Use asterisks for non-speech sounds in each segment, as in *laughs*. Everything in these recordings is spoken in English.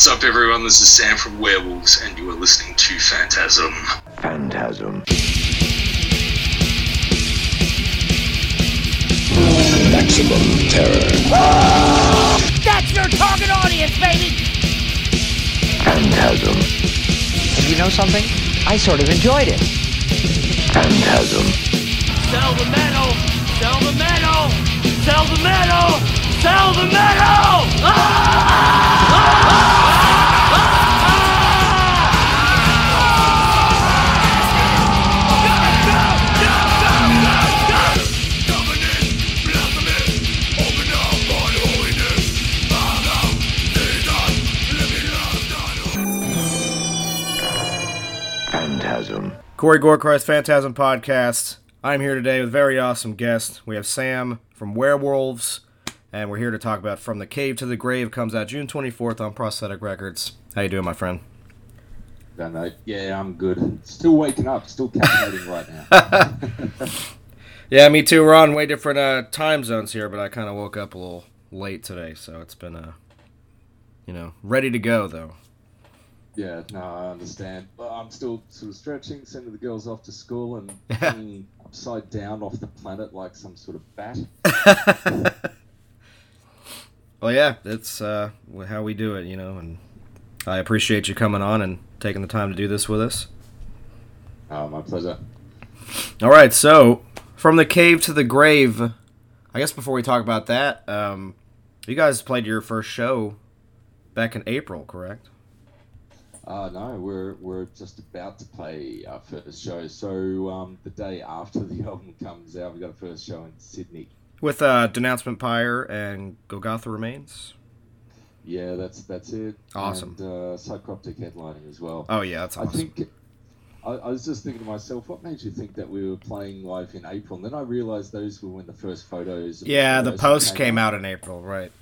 What's up, everyone? This is Sam from Werewolves, and you are listening to Phantasm. Phantasm. Maximum terror. Ah! That's your target audience, baby! Phantasm. And you know something? I sort of enjoyed it. Phantasm. Sell the metal! Sell the metal! Sell the metal! Sell the metal! Ah! Phantasm. Corey Gorechrist Phantasm Podcast. I'm here today with very awesome guest. We have Sam from Werewolves, and we're here to talk about From the Cave to the Grave. Comes out June 24th on Prosthetic Records. How you doing, my friend? Don't know. Yeah, I'm good. Still waking up. Still caffeinating right now. *laughs* *laughs* Yeah, me too. We're on way different uh, time zones here, but I kind of woke up a little late today, so it's been, uh, you know, ready to go though. yeah, no, I understand. But I'm still sort of stretching, sending the girls off to school, and *laughs* hanging upside down off the planet like some sort of bat. Well, yeah, that's uh, how we do it, you know, and I appreciate you coming on and taking the time to do this with us. Oh, my pleasure. All right, so from the cave to the grave. I guess before we talk about that, um, you guys played your first show back in April, correct? Uh, no, we're we're just about to play our first show. So um, the day after the *laughs* album comes out, we got a first show in Sydney. With uh, Denouncement Pyre and Golgotha Remains. Yeah, that's that's it. Awesome. And uh, Psychroptic headlining as well. Oh yeah, that's I awesome. think I, I was just thinking to myself, what made you think that we were playing live in April? And then I realised those were when the first photos. yeah, the post came out in April, right?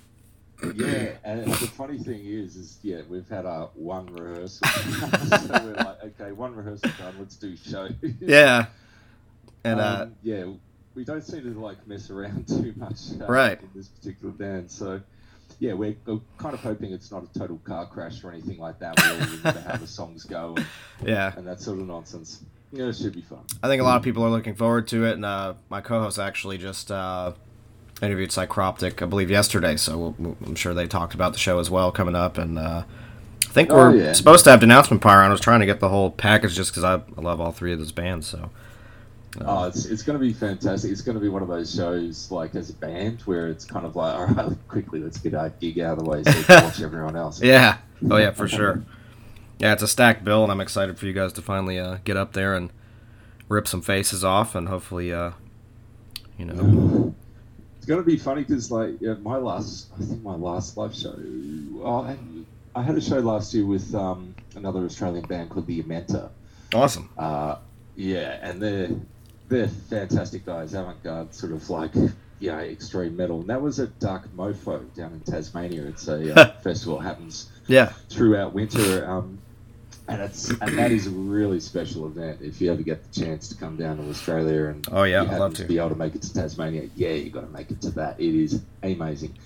Yeah, and the funny thing is, is yeah, we've had our one rehearsal. *laughs* so we're like, okay, one rehearsal done. Let's do show. Yeah, and uh, um, yeah, we don't seem to like mess around *laughs* too much, uh, Right. In this particular band, so yeah, we're, we're kind of hoping it's not a total car crash or anything like that. We remember how the *laughs* songs go and, yeah, and that sort of nonsense. Yeah, it should be fun. I think a lot of people are looking forward to it, and uh, my co-host actually just uh, interviewed Psychroptic, I believe, yesterday. So we'll, I'm sure they talked about the show as well coming up, and uh, I think Oh, we're yeah. supposed to have Denouncement Pyre. I was trying to get the whole package just because I, I love all three of those bands. So Oh, it's, it's going to be fantastic. It's going to be one of those shows, like as a band, where it's kind of like, *laughs* all right, quickly, let's get our gig out of the way so we can watch *laughs* everyone else. yeah, oh yeah, for sure. Yeah, it's a stacked bill, and I'm excited for you guys to finally uh, get up there and rip some faces off, and hopefully, uh, you know, *sighs* It's going to be funny because, like, yeah, my last, I think my last live show, I, I had a show last year with um, another Australian band called The Amenta. awesome. Uh, yeah, and they're they're fantastic guys, avant-garde sort of like know extreme metal. And that was at Dark Mofo down in Tasmania. It's a uh, *laughs* festival that happens Yeah, throughout winter. Um, and it's and that is a really special event. If you ever get the chance to come down to Australia and Oh, yeah, I'd love to to. be able to make it to Tasmania, yeah, you got to make it to that. It is amazing.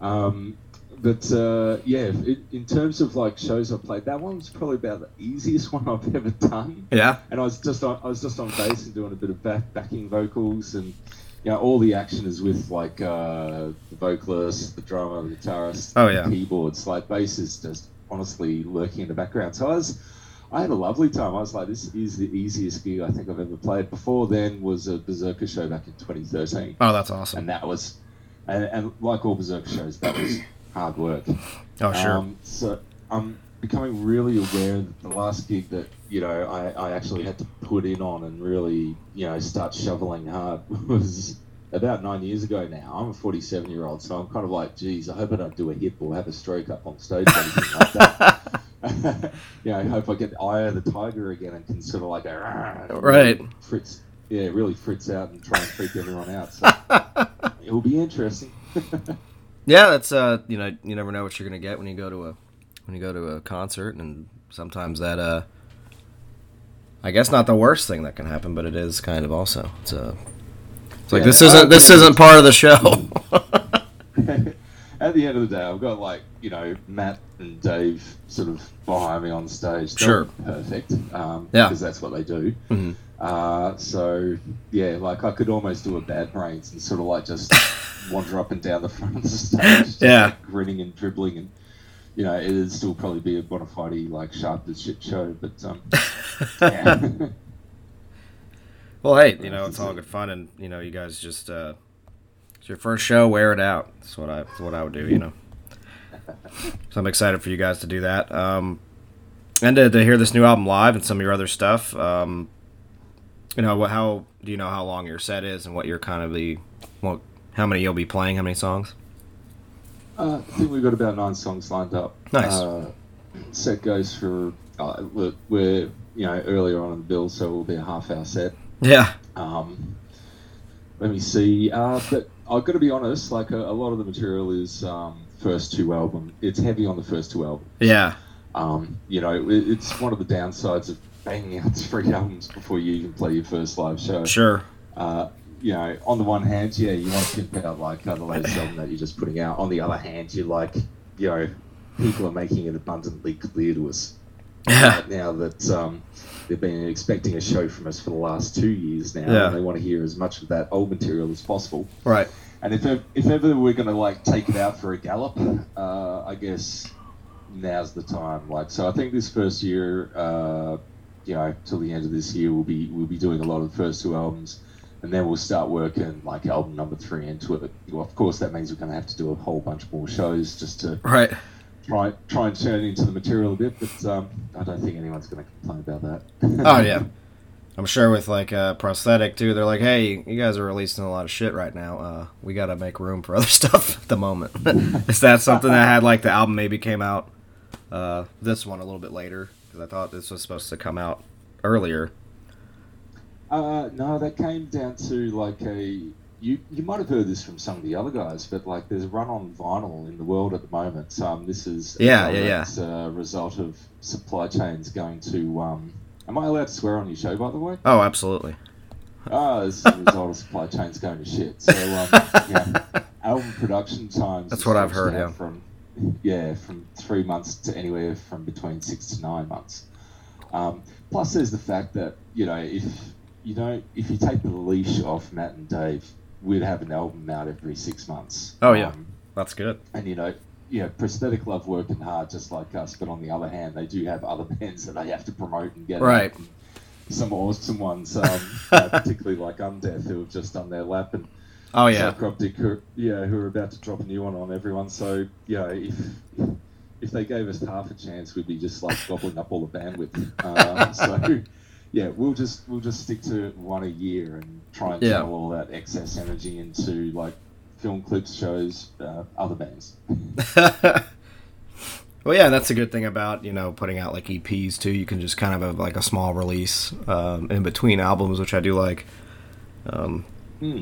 Um, but uh, yeah, it, in terms of like shows I've played, that one was probably about the easiest *laughs* one I've ever done. yeah, And I was just on, I was just on bass and doing a bit of back, backing vocals and. You know, all the action is with like uh, the vocalist, the drummer, the guitarist, Oh, yeah. the keyboards. Like bass is just honestly lurking in the background. So I was, I had a lovely time. I was like, this is the easiest gig I think I've ever played. Before then was a Berserker show back in 2013, oh, that's awesome. and that was, and, and like all Berserker shows, that was hard work. Oh, sure. Um, so I'm becoming really aware that the last gig that you know I, I actually had to put in on and really you know start shoveling hard *laughs* was about nine years ago now. I'm a 47 year old, so I'm kind of like, geez, I hope I don't do a hip or have a stroke up on stage or anything like that. *laughs* *laughs* you know, I hope I get the eye of the tiger again and can sort of like go, Right. really fritz, yeah, really fritz out and try and freak everyone out. So it'll be interesting. Yeah, that's uh, you know, you never know what you're gonna get when you go to a when you go to a concert, and sometimes that uh, I guess not the worst thing that can happen, but it is kind of also. It's uh, it's like Yeah, this isn't this isn't *laughs* part of the show. *laughs* at the end of the day, I've got like you know Matt and Dave sort of behind me on stage. They're Sure. perfect. Um, Yeah. because that's what they do. Mhm. Uh, so yeah, like I could almost do a bad brains and sort of like just *laughs* wander up and down the front of the stage, Yeah. like, grinning and dribbling, and you know it'd still probably be a bona fide like sharp as shit show. But um, *laughs* yeah. Well, hey, you know it's all good fun, and you know you guys just uh, it's your first show, wear it out. That's what I that's what I would do, you know. *laughs* So I'm excited for you guys to do that, um, and to, to hear this new album live and some of your other stuff. Um, you know, what, how do you know how long your set is and what your kind of the what how many you'll be playing? How many songs? Uh, I think we've got about nine songs lined up. Nice. Uh, set goes for uh, we're, we're you know earlier on in the bill, so it will be a half hour set. Yeah, Um, let me see. Uh, but I've got to be honest. Like a, a lot of the material is um, first two album. It's heavy on the first two albums. yeah, Um, you know, it, it's one of the downsides of banging out three *laughs* albums before you even play your first live show. sure. Uh, you know, on the one hand, yeah, you want to pimp out like uh, the latest album that you're just putting out. On the other hand, you're like, you know, people are making it abundantly clear to us *laughs* Yeah, right now that um, they've been expecting a show from us for the last two years now, Yeah. and they want to hear as much of that old material as possible. right. And if ev- if ever we're going to like take it out for a gallop, uh, I guess now's the time. Like, so I think this first year, uh, you know, till the end of this year, we'll be we'll be doing a lot of the first two albums, and then we'll start working like album number three into it. Well, of course, that means we're going to have to do a whole bunch more shows just to Right. try try and turn into the material a bit. But um, I don't think anyone's going to complain about that. Oh *laughs* yeah. I'm sure with like uh, prosthetic too, they're like, "Hey, you guys are releasing a lot of shit right now. Uh, we got to make room for other *laughs* stuff at the moment." *laughs* Is that something that had like the album maybe came out uh, this one a little bit later? Because I thought this was supposed to come out earlier. Uh, no, that came down to like a. You, you might have heard this from some of the other guys, but like there's a run on vinyl in the world at the moment. Um, this is Yeah, yeah, yeah. direct, Uh, result of supply chains going to. Um, am I allowed to swear on your show, by the way? Oh, absolutely. Ah, this is a result of supply chains going to shit. So um, yeah, album production times. That's what I've heard, yeah. From yeah, from three months to anywhere from between six to nine months. Um, plus, there's the fact that you know if you don't if you take the leash off Matt and Dave, we'd have an album out every six months. Oh, yeah. Um, That's good. and you know, know, prosthetic love working hard just like us, but on the other hand, they do have other *laughs* bands that they have to promote and get Right. and Some awesome ones, um, *laughs* uh, particularly like Undeath, who have just done their lap, and Oh yeah. Psychroptic, who, yeah, who are about to drop a new one on everyone. So, yeah, if if they gave us half a chance, we'd be just like gobbling up all the bandwidth. *laughs* Uh, so, yeah, we'll just we'll just stick to one a year and try and Yeah. channel all that excess energy into like film clips, shows, uh, other bands. *laughs* well, yeah, that's a good thing about you know putting out like EPs too. You can just kind of have like a small release um, in between albums, which I do like. Um, Hmm.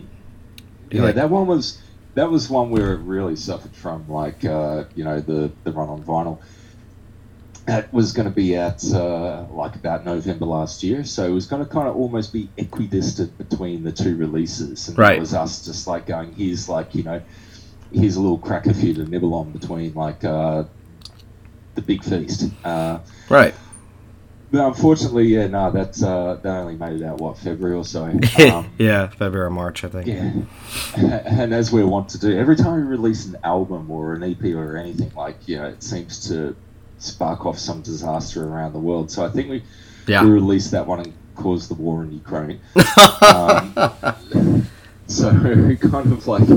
Yeah, like- that one was that was one where it really suffered from like uh, you know the the run on vinyl. That was going to be at uh, like about November last year, so it was going to kind of almost be equidistant between the two releases, and Right. it was us just like going, here's like you know, here's a little cracker for you to nibble on between like uh, the big feast. Uh, right. but unfortunately, yeah, no, that's uh, they only made it out what February or so. *laughs* Um, yeah, February or March, I think. yeah, *laughs* and as we want to do, every time we release an album or an EP or anything, like you know, it seems to spark off some disaster around the world. So I think we Yeah. we released that one and caused the war in Ukraine. *laughs* um, so *laughs* we're kind of like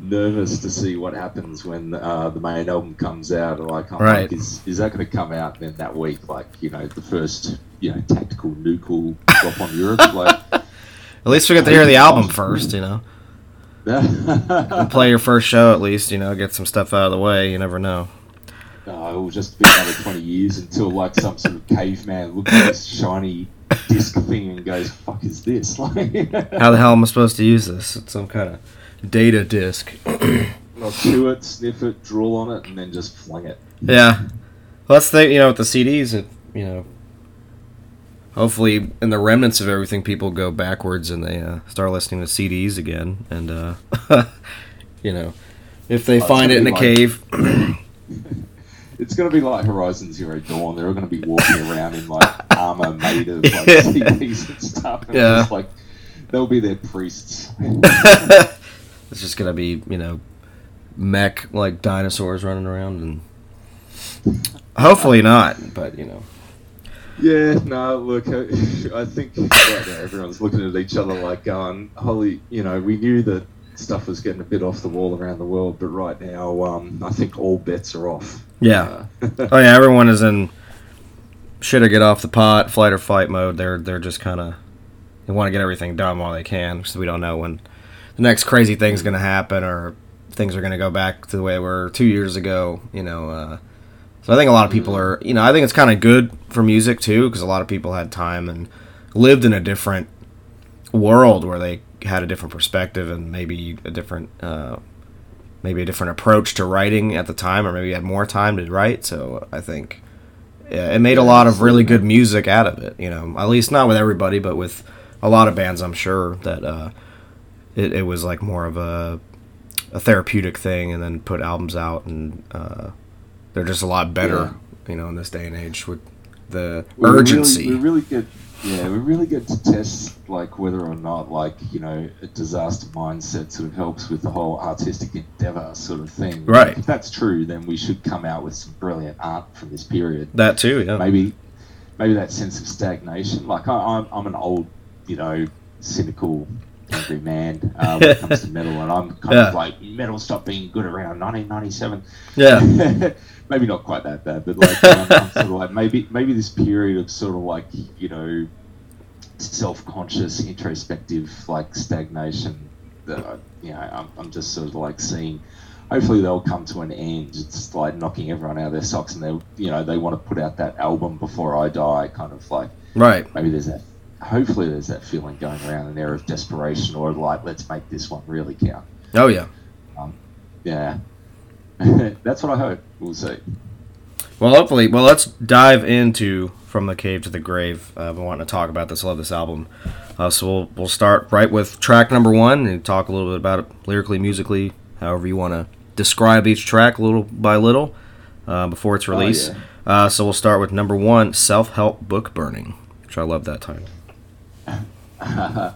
nervous to see what happens when uh, the main album comes out. Like, I'm Right. like, is is that going to come out then that week? Like, you know, the first you know tactical nuclear drop on Europe, *laughs* like. At least we get to hear the album first, you know. Play your first show at least, you know, get some stuff out of the way. You never know. No, it will just be another 20 years until like some sort of caveman looks at this shiny disc thing and goes, fuck is this? Like, *laughs* How the hell am I supposed to use this? It's some kind of data disk. I'll chew it, sniff it, drool on it, and then just fling it. Yeah. Well, that's the you know with the CDs, it you know. Hopefully, in the remnants of everything, people go backwards and they uh, start listening to CDs again, and uh, *laughs* you know, If they Oh, find it in a like- cave. *clears throat* It's gonna be like Horizon Zero Dawn. They're all gonna be walking around in like armor made of like *laughs* TVs and stuff. And Yeah. Just, like they'll be their priests. *laughs* it's just gonna be, you know, mech like dinosaurs running around and hopefully not, but you know. Yeah, no, look, I, *laughs* I think right now everyone's looking at each other like going, holy, you know, we knew that stuff was getting a bit off the wall around the world, but right now, um, I think all bets are off. Yeah. Uh, *laughs* Oh yeah, *laughs* everyone is in shit or get off the pot, flight or fight mode. They're they're just kind of they want to get everything done while they can because we don't know when the next crazy thing's going to happen or things are going to go back to the way they were two years ago. You know, uh, so I think a lot of people are. You know, I think it's kind of good for music too because a lot of people had time and lived in a different world where they had a different perspective and maybe a different. Uh, maybe a different approach to writing at the time, or maybe had more time to write. So I think yeah, it made a lot of really good music out of it. You know, at least not with everybody, but with a lot of bands, I'm sure that uh, it, it was like more of a a therapeutic thing, and then put albums out, and uh, they're just a lot better. You know, in this day and age with the we really- urgency. we really get, yeah, we really get to test like whether or not like you know a disaster mindset sort of helps with the whole artistic endeavor sort of thing. Right. If that's true, then we should come out with some brilliant art from this period. that too, yeah. maybe maybe that sense of stagnation. Like I, I'm, I'm an old, you know, cynical, angry man uh, *laughs* when it comes to metal, and I'm kind Yeah. of like metal stopped being good around 1997. Yeah, *laughs* maybe not quite that bad, but like um, I'm sort of like maybe maybe this period of sort of like you know self-conscious, introspective, like stagnation that I, you know I'm, I'm just sort of like seeing. Hopefully they'll come to an end. It's like knocking everyone out of their socks, and they you know they want to put out that album before I die, kind of like right. maybe there's that. Hopefully there's that feeling going around, an air of desperation, or like let's make this one really count. Oh yeah. Yeah, *laughs* that's what I hope. We'll see. Well, hopefully, well, let's dive into from the cave to the grave. Uh, I've been wanting to talk about this. I love this album. Uh, so we'll we'll start right with track number one and talk a little bit about it lyrically, musically, however you want to describe each track, little by little, uh, before its release. yeah. uh, so we'll start with number one, self help book burning, which I love that title. *laughs*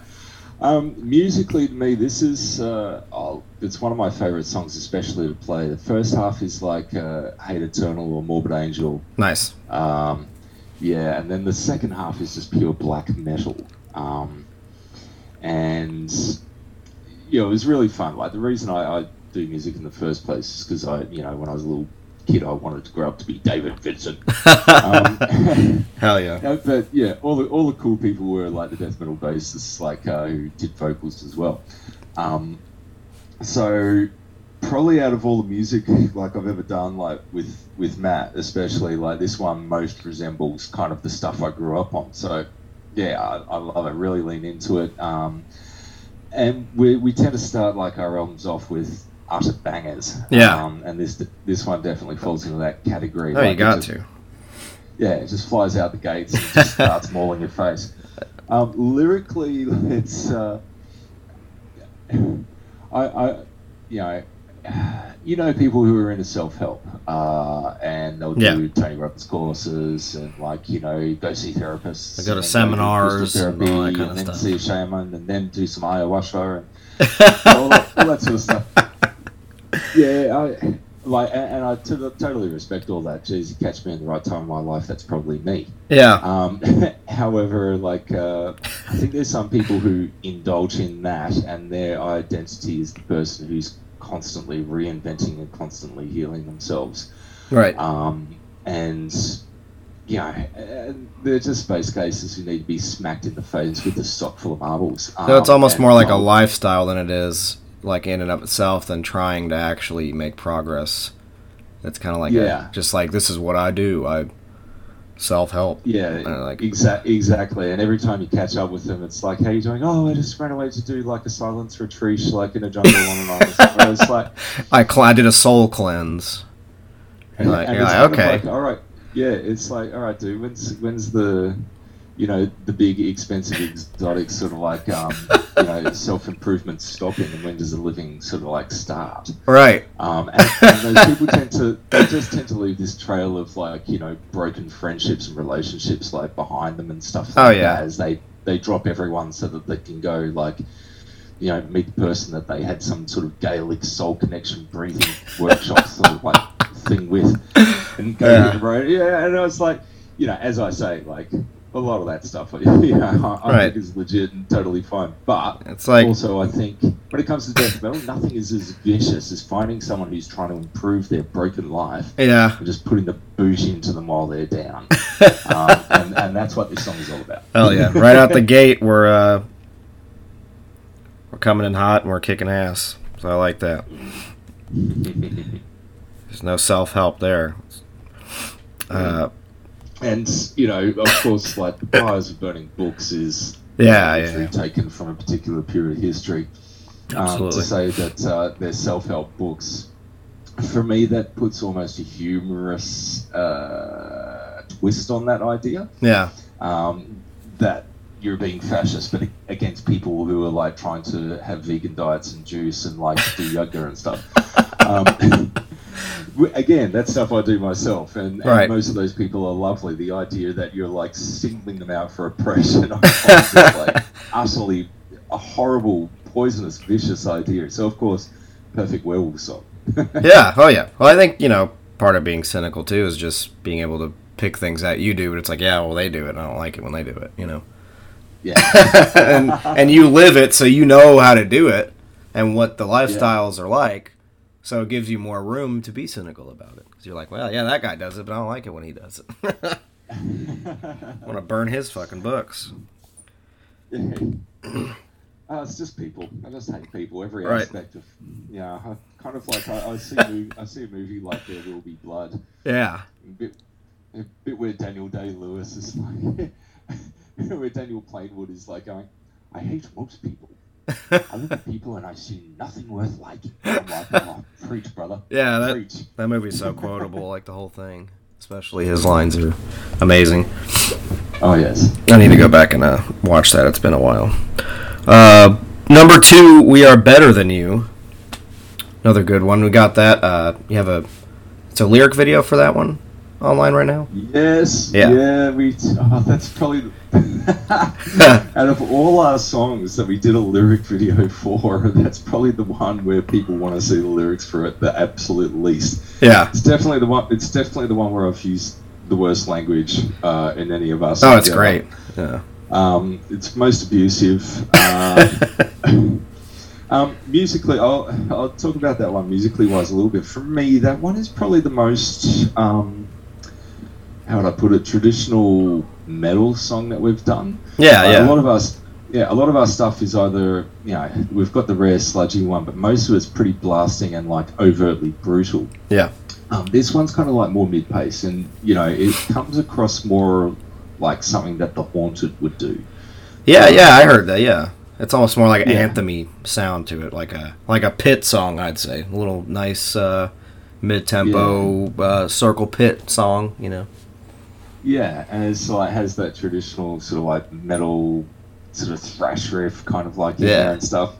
Um, musically, to me, this is uh, oh, it's one of my favorite songs, especially to play. The first half is like uh, "Hate Eternal" or "Morbid Angel," Nice. um, yeah, and then the second half is just pure black metal, um, and you know, it was really fun. Like the reason I, I do music in the first place is because I, you know, when I was a little kid, I wanted to grow up to be David Vincent. *laughs* um, *laughs* Hell yeah. *laughs* But yeah, all the all the cool people were like the death metal bassists, like uh, who did vocals as well. Um, so probably out of all the music like I've ever done, like with with Matt, especially like this one most resembles kind of the stuff I grew up on. So yeah, I, I love it. Really lean into it. Um, and we we tend to start like our albums off with utter bangers. Yeah. Um, and this this one definitely falls into that category. Oh, you Like, it got just- to. yeah, it just flies out the gates and just starts mauling your face. Um, lyrically, it's uh, I, I, you know, you know people who are into self help, uh, and they'll Yeah. do Tony Robbins courses and like you know go see therapists. They go to seminars crystal and all that therapy kind of and then stuff. see a shaman and then do some ayahuasca and *laughs* all, that, all that sort of stuff. Yeah, I like, and, and I t- totally respect all that. Geez, you catch me in the right time of my life, that's probably me. Yeah. Um, *laughs* however, like, uh, I think there's some people who indulge in that, and their identity is the person who's constantly reinventing and constantly healing themselves. Right. Um, and you know, they're just space cases who need to be smacked in the face with a sock full of marbles. So it's Um, almost more like a lifestyle than it is like in and of itself than trying to actually make progress. It's kind of like a- Yeah. just like this is what I do. I self help. Yeah, like- exa- exactly. And every time you catch up with them, it's like, "How are you doing?" Oh, I just ran away to do like a silence retreat, like in a jungle on an island. It's like, I cl- I did a soul cleanse. and, Like, and it's like, okay. like, all right, yeah. It's like, all right, dude. When's when's the, you know, the big expensive exotic sort of like, um, you know, self improvement stopping, and when does the living sort of like start? Right. Um, and, and those people tend to they just tend to leave this trail of like you know broken friendships and relationships like behind them and stuff. Oh, yeah. that as they they drop everyone so that they can go like you know meet the person that they had some sort of Gaelic soul connection breathing workshop sort of like thing with, and go Yeah. the road. Yeah, and I was like, you know, as I say, like. A lot of that stuff, *laughs* you know, I Right. think is legit and totally fine. But It's like- also, I think when it comes to death metal, nothing is as vicious as finding someone who's trying to improve their broken life Yeah. and just putting the boot into them while they're down. *laughs* um, and, and that's what this song is all about. Hell yeah! *laughs* Right out the gate, we're uh, we're coming in hot and we're kicking ass. So I like that. There's no self help there. Uh, and you know, of course, like the fires of burning books is Yeah, literally yeah. taken from a particular period of history. Um, to say that uh, they're self-help books, for me, that puts almost a humorous uh, twist on that idea. yeah, um, that you're being fascist, but against people who are like trying to have vegan diets and juice and like do yoga and stuff. *laughs* Um, again, that's stuff I do myself, and, and Right. most of those people are lovely. The idea that you're like singling them out for oppression, *laughs* I find just, like *laughs* utterly a horrible, poisonous, vicious idea. So, of course, perfect werewolf song. *laughs* yeah. Oh yeah. Well, I think you know part of being cynical too is just being able to pick things that you do, but it's like, yeah, well, they do it. and I don't like it when they do it. You know. yeah, and and you live it, so you know how to do it and what the lifestyles are like. So it gives you more room to be cynical about it because you're like, well, yeah, that guy does it, but I don't like it when he does it. I want to burn his fucking books. *coughs* Uh, it's just people. I just hate people. Every Right. aspect of, yeah. I kind of like I, I see. a movie, I see a movie like There Will Be Blood. Yeah, A bit, a bit where Daniel Day Lewis is like, *laughs* where Daniel Plainwood is like going, I hate most people. *laughs* I look at people and I see nothing worth liking. *laughs* I'm like, oh, preach, brother. yeah. That preach. that movie's so quotable, like the whole thing. Especially his lines are amazing. Oh yes. I need to go back and uh, watch that. It's been a while. Uh, number two, we are better than you. Another good one. We got that. Uh, you have a it's a lyric video for that one online right now. Yes. Yeah. Yeah. we. Oh, *laughs* that's probably. *laughs* out of all our songs that we did a lyric video for, *laughs* that's probably the one where people want to see the lyrics for it the absolute least. Yeah. It's definitely the one. It's definitely the one where I've used the worst language uh, in any of us. Oh, it's great. Yeah. Um, it's most abusive. Uh, um, musically, I'll, I'll talk about that one musically wise a little bit. For me, that one is probably the most, um, how would I put it, traditional metal song that we've done. Yeah, Uh, yeah. A lot of us, yeah, a lot of our stuff is either, you know, we've got the rare sludgy one, but most of it's pretty blasting and like overtly brutal. Yeah. Um, this one's kind of like more mid pace, and you know, it comes across more like something that the Haunted would do. Yeah, yeah, I heard that. Yeah, it's almost more like an Yeah. anthemy sound to it, like a like a pit song, I'd say. A little nice uh, mid tempo uh, circle pit song, you know. Yeah, and it's like has that traditional sort of like metal sort of thrash riff kind of like in Yeah. there and stuff.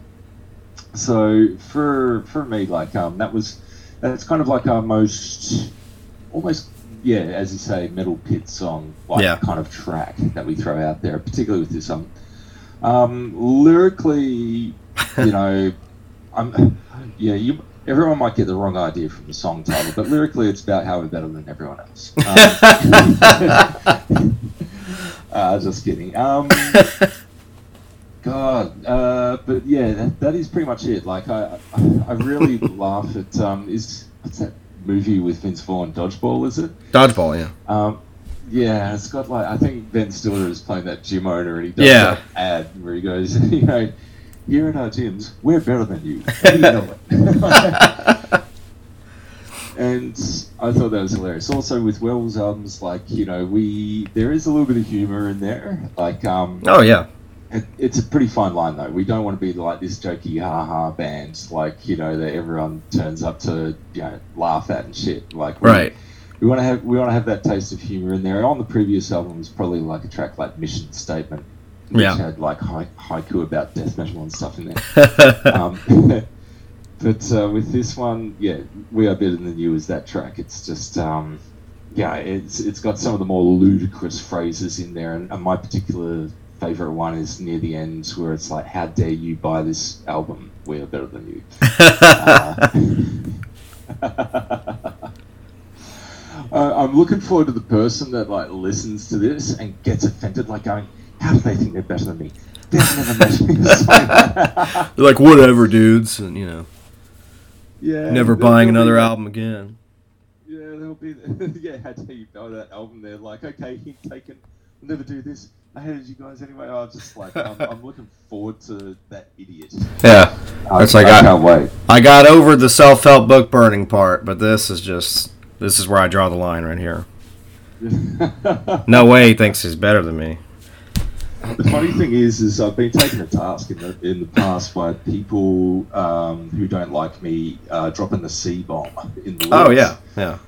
So for for me, like um, that was that's kind of like our most almost yeah, as you say, metal pit song like Yeah. kind of track that we throw out there, particularly with this um, um lyrically, you *laughs* know, I'm yeah you. Everyone might get the wrong idea from the song title, but lyrically, it's about how we're better than everyone else. *laughs* Um, *laughs* uh, just kidding. Um, God, uh, but yeah, that, that is pretty much it. Like, I, I, I really *laughs* laugh at um, is what's that movie with Vince Vaughn, Dodgeball? Is it? Dodgeball, yeah. Um, yeah, it's got like I think Ben Stiller is playing that gym owner, and he does Yeah. that ad where he goes, you know, here in our gyms, we're better than you. And *laughs* you know *laughs* and I thought that was hilarious. Also with Wells albums, like you know, we there is a little bit of humor in there. Like, um, Oh yeah, it, it's a pretty fine line though. We don't want to be like this jokey ha ha band, like you know that everyone turns up to you know laugh at and shit. Like, we, right. we want to have we want to have that taste of humor in there. On the previous album was probably like a track like Mission Statement, Yeah. had like hai- haiku about death metal and stuff in there. *laughs* um, *laughs* but uh, with this one, yeah, we are better than you is that track. It's just, um, yeah, it's it's got some of the more ludicrous phrases in there, and, and my particular favorite one is near the end where it's like, "How dare you buy this album? We are better than you." *laughs* Uh, I'm looking forward to the person that like listens to this and gets offended, like going, "How do they think they're better than me? They've never met me." *laughs* They're like, whatever, dudes, and you know, yeah, never buying another album again. Yeah, they'll be. *laughs* yeah, how dare you buy that album? They're like, okay, hint taken. Never do this. I hated you guys anyway. I was just like, I'm, I'm looking forward to that idiot. Yeah, It's like I- I can't wait. I got over the self-help book burning part, but this is just this is where I draw the line right here. *laughs* No way he thinks he's better than me. The funny thing is, is I've been taken to task in the in the past by people um, who don't like me uh, dropping the C bomb in the. Oh yeah, yeah.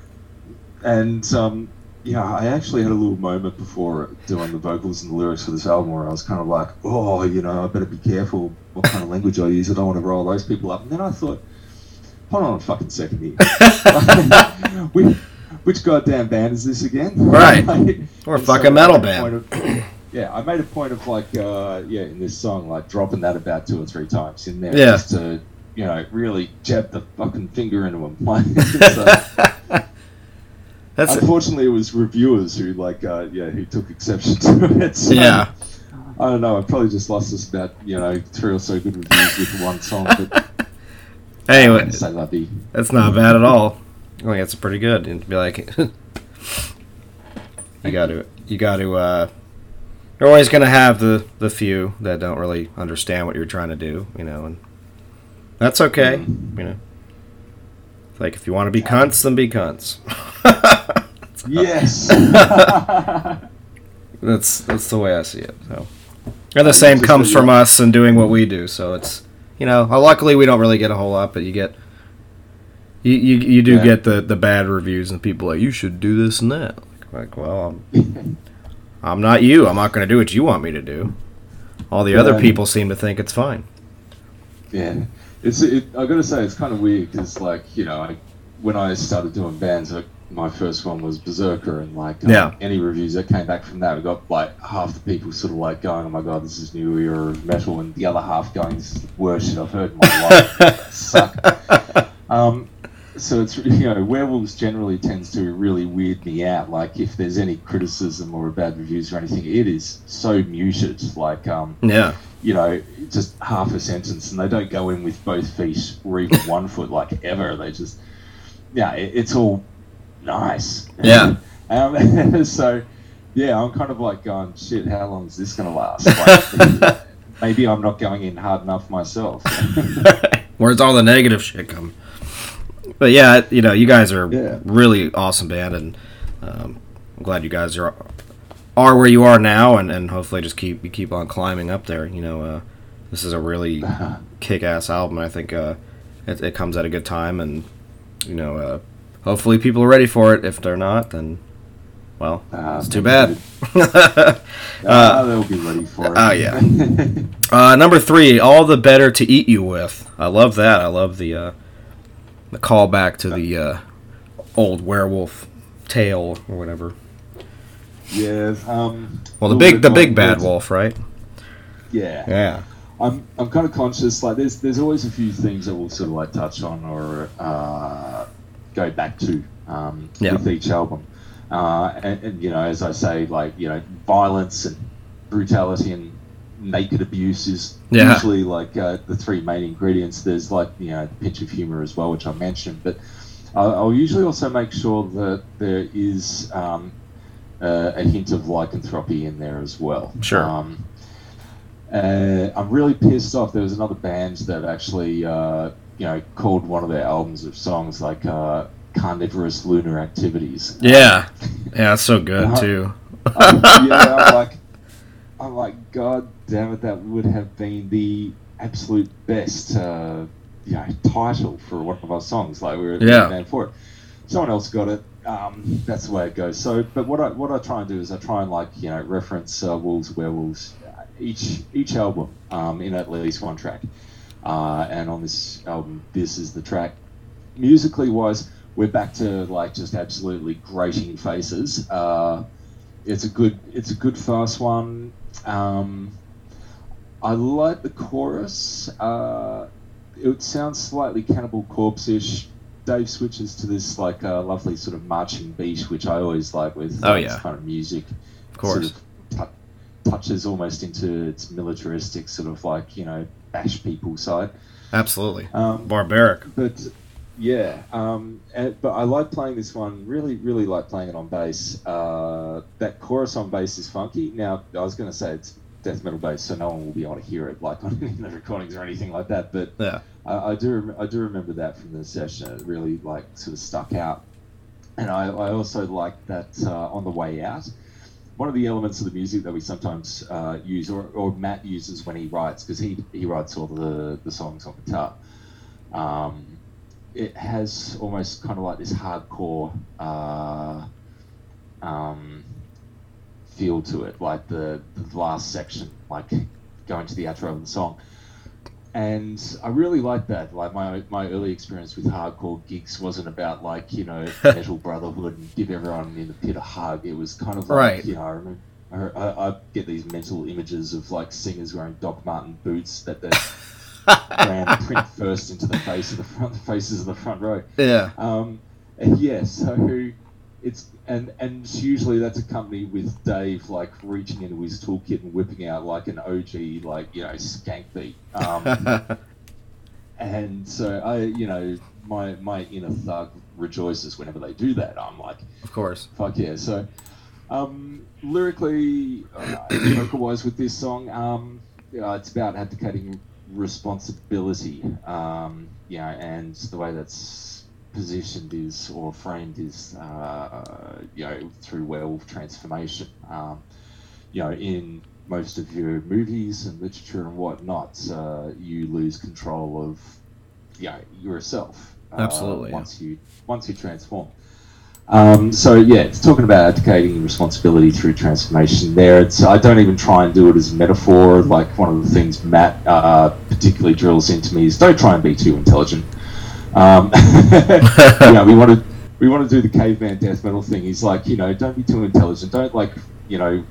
And um, yeah, I actually had a little moment before doing the vocals and the lyrics for this album where I was kind of like, oh, you know, I better be careful what kind of language I use. I don't want to roll those people up. And then I thought, hold on a fucking second here. *laughs* *laughs* which, which goddamn band is this again? Right. *laughs* We're a and so fucking metal band. of- yeah, I made a point of like, uh, yeah, in this song, like dropping that about two or three times in there, Yeah. just to, you know, really jab the fucking finger into. Like, *laughs* so, *laughs* That's Unfortunately, it was reviewers who like uh, yeah who took exception *laughs* to it. So, yeah. I don't know. I probably just lost us about you know three or so good reviews with one song, but Anyway, say lovey. that's not bad at all. I think it's pretty good. And to be like, you got to, you got to. uh You're always gonna have the the few that don't really understand what you're trying to do, you know, and that's okay. Mm-hmm. You know, It's like if you want to be cunts, then be cunts. *laughs* *laughs* Yes. *laughs* That's that's the way I see it. So, and the same comes from yeah. us and doing what we do. So it's you know, uh, luckily we don't really get a whole lot, but you get you you, you do Yeah. get the the bad reviews and people like you should do this and that. Like, like well, I'm, I'm not you. I'm not going to do what you want me to do. All the other people seem to think it's fine. yeah, it's it, I got to say it's kind of weird because like you know I, when I started doing bands, like, my first one was Berserker, and like um, Yeah. any reviews that came back from that, we got like half the people sort of like going, "Oh my god, this is new era of metal," and the other half going, "This is the worst shit I've heard in my life." *laughs* Suck. Um, so it's *laughs* you know werewolves generally tends to really weird me out. Like if there's any criticism or bad reviews or anything, it is so muted. Like um, Yeah. you know, just half a sentence, and they don't go in with both feet or even *laughs* one foot like ever. They just yeah, it, it's all nice. Yeah. *laughs* um, so yeah, I'm kind of like going shit. How long is this gonna last? Like, maybe I'm not going in hard enough myself. Where's all the negative shit come? But yeah, you know, you guys are Yeah. really awesome band, and um, I'm glad you guys are are where you are now, and, and hopefully just keep you keep on climbing up there. You know, uh, this is a really kick-ass album. I think uh, it, it comes at a good time, and you know, uh, hopefully people are ready for it. If they're not, then well, Ah, it's too bad. *laughs* uh, they'll be ready for it. oh, yeah. *laughs* Uh, number three, all the better to eat you with. I love that. I love the uh, the callback to the uh, old werewolf tale or whatever. yeah. Um, Well, the big the big bad wolf, right? Yeah. Yeah. I'm I'm kind of conscious. Like there's there's always a few things that we'll sort of like touch on or uh, go back to um, Yeah. with each album. Uh, and, and you know, as I say, like you know, violence and brutality and naked abuse is Yeah. usually like uh, the three main ingredients. There's like you know, the pinch of humor as well, which I mentioned, but I'll, I'll usually also make sure that there is um, uh, a hint of lycanthropy in there as well. Sure. Um, uh, I'm really pissed off. There was another band that actually, uh, you know, called one of their albums of songs like uh, "Carnivorous Lunar Activities." Yeah. Yeah, that's so good too. Um, yeah, I'm like, I'm like, God damn it, that would have been the absolute best, uh, you know, title for one of our songs. Like we were Yeah. for it. Someone else got it, um, that's the way it goes. So, but what I what I try and do is I try and like you know reference uh, Wolves Werewolves uh, each each album um, in at least one track. Uh, and on this album, this is the track. Musically wise, we're back to like just absolutely grating faces. Uh, it's a good it's a good fast one. Um, I like the chorus. Uh, it sounds slightly Cannibal Corpse-ish. Dave switches to this like uh, lovely sort of marching beat, which I always like with Oh, yeah. this kind of music. Of course. Sort of tou- touches almost into its militaristic sort of like you know bash people side. Absolutely. Um, Barbaric. but yeah, um, and, but I like playing this one. Really, really like playing it on bass. Uh, that chorus on bass is funky. Now, I was going to say it's death metal bass, so no one will be able to hear it like *laughs* on any of the recordings or anything like that. But Yeah. I, I do, rem- I do remember that from the session. It really like sort of stuck out. And I, I also like that uh, on the way out. One of the elements of the music that we sometimes uh, use, or, or Matt uses when he writes, because he, he writes all the, the songs on guitar. Um, it has almost kind of like this hardcore uh, um, feel to it, like the, the last section, like going to the outro of the song. And I really like that. Like my my early experience with hardcore gigs wasn't about like you know *laughs* metal brotherhood and give everyone in the pit a hug. It was kind of like Right. you know I remember I, I, get these mental images of like singers wearing Doc Martens boots that they *laughs* ran print first into the face of the front the faces of the front row. Yeah. Um, yeah, so it's and and usually that's accompanied with Dave like reaching into his toolkit and whipping out like an OG like you know skank beat. Um, *laughs* and so I you know my my inner thug rejoices whenever they do that. I'm like Of course. fuck yeah. So um, lyrically, uh, vocal wise with this song, um, yeah, it's about abdicating responsibility. Um, you know, and the way that's positioned is or framed is uh, you know through werewolf transformation. Um, you know, in most of your movies and literature and whatnot, uh, you lose control of you know, yourself. uh, Absolutely, yeah. Once you once you transform. Um, so yeah, it's talking about abdicating responsibility through transformation. There, it's I don't even try and do it as a metaphor. Like one of the things Matt uh, particularly drills into me is don't try and be too intelligent. Um, *laughs* you know, we want to we want to do the caveman death metal thing. He's like, you know, don't be too intelligent. Don't like, you know,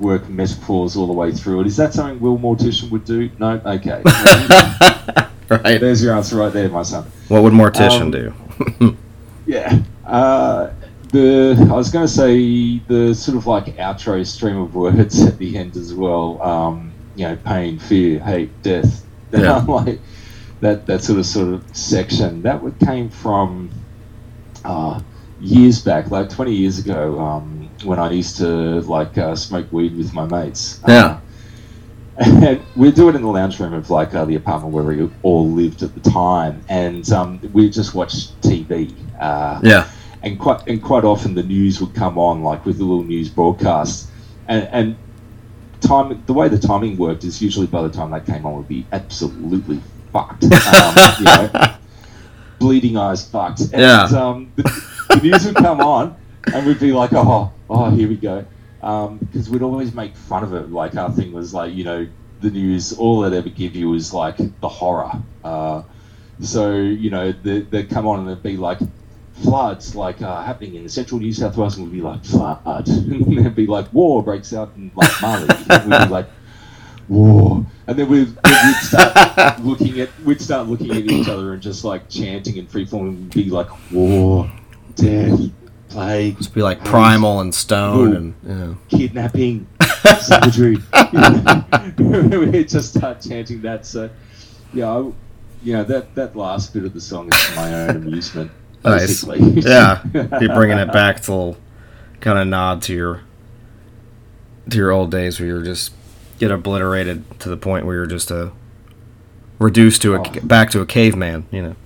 work metaphors all the way through it. Is that something Will Mortician would do? No. Okay. *laughs* Right. There's your answer right there, my son. What would Mortician Um, do? *laughs* Yeah. Uh, the I was going to say the sort of like outro stream of words at the end as well. Um, you know, pain, fear, hate, death. *laughs* Yeah. like that that sort of sort of section that came from uh, years back, like twenty years ago, um, when I used to like uh, smoke weed with my mates. Yeah. Uh, and *laughs* we'd do it in the lounge room of like uh, the apartment where we all lived at the time, and um, we just watched TV. Uh, Yeah. And quite and quite often the news would come on like with the little news broadcasts, and and time the way the timing worked is usually by the time that came on would be absolutely fucked, um, you know, *laughs* bleeding eyes fucked, and Yeah. um, the, the news would come on, and we'd be like, oh, oh, here we go, because we'd always make fun of it. Like our thing was like, you know, the news all it ever give you is like the horror. Uh, so you know, they they'd come on and it'd be like floods like uh, happening in central New South Wales, and we'd be like flood, *laughs* and then it'd be like war breaks out in like Mali, and we'd be like war, and then we'd, we'd start *laughs* looking at we'd start looking at each other and just like chanting in freeform and be like war, death, plague, Just be like primal and stone and yeah. kidnapping, *laughs* savagery. we'd just start chanting that. So, yeah, I, you know that that last bit of the song is for my own amusement. Nice. Yeah. *laughs* You're bringing it back to kind of nod to your to your old days where you're just get obliterated to the point where you're just a reduced to a Oh. back to a caveman, you know.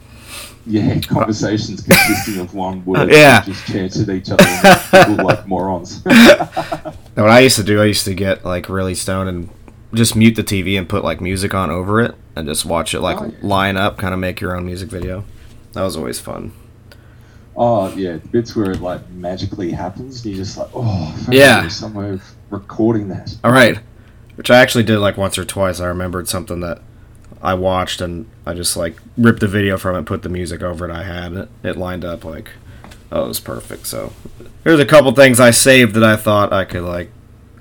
Yeah, uh, conversations *laughs* consisting of one word. Yeah. just chanted each other *laughs* like morons. What I used to do, I used to get like really stoned and just mute the TV and put like music on over it and just watch it like Oh, yeah. line up, kind of make your own music video. That was always fun. Oh yeah, the bits where it like magically happens, and you're just like, oh, Yeah. some way of recording that. All right, which I actually did like once or twice. I remembered something that I watched, and I just like ripped the video from it, put the music over it I had, it, it lined up like, oh, it was perfect. So there's a couple things I saved that I thought I could like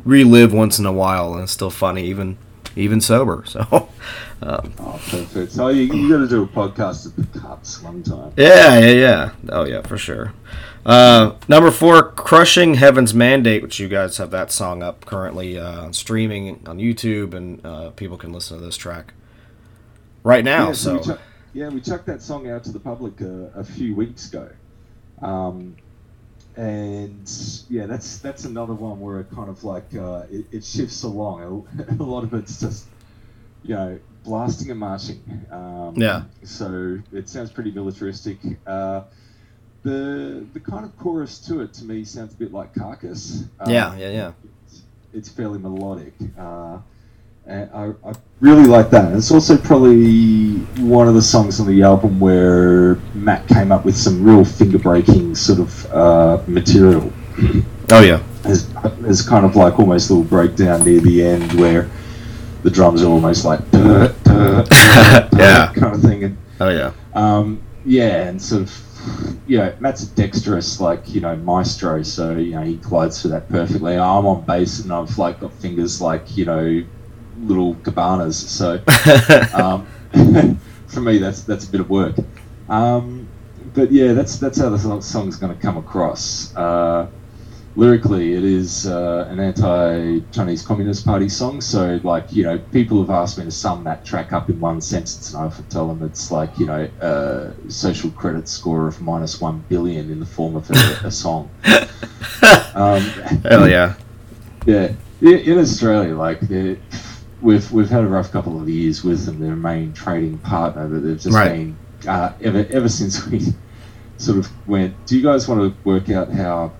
relive once in a while, and it's still funny, even even sober. *laughs* So um, Oh, perfect. So you, you got to do a podcast at the cuts one time. yeah, yeah, yeah. Oh yeah, for sure. Uh, number four, "Crushing Heaven's Mandate," which you guys have that song up currently uh, streaming on YouTube, and uh, people can listen to this track right now. yeah, so we chuck, yeah, we chucked that song out to the public uh, a few weeks ago, um, and yeah, that's that's another one where it kind of like uh, it, it shifts along. A, *laughs* a lot of it's just you know blasting and marching. Um, Yeah. So it sounds pretty militaristic. Uh, the the kind of chorus to it to me sounds a bit like Carcass. Um, yeah, yeah, yeah. it's, it's fairly melodic. Uh, and I, I really like that. And it's also probably one of the songs on the album where Matt came up with some real finger breaking sort of uh, material. Oh yeah, There's, there's kind of like almost a little breakdown near the end where the drums are almost like *laughs* Yeah. kind of thing. And oh yeah, um, yeah, and sort of, you know, Matt's a dexterous, like, you know, maestro, so, you know, he glides through that perfectly. I'm on bass and I've, like, got fingers like, you know, little cabanas, so *laughs* um, *laughs* for me, that's that's a bit of work. Um, but yeah, that's that's how the song- song's going to come across. Uh, lyrically, it is uh, an anti-Chinese Communist Party song. So, like, you know, people have asked me to sum that track up in one sentence, and I often tell them it's like, you know, a social credit score of minus one billion in the form of a, a *laughs* song. *laughs* Um, hell yeah, yeah, in, Australia, like we've we've had a rough couple of years with them. Their main trading partner, but they've just Right. been uh, ever ever since we *laughs* sort of went. Do you guys want to work out how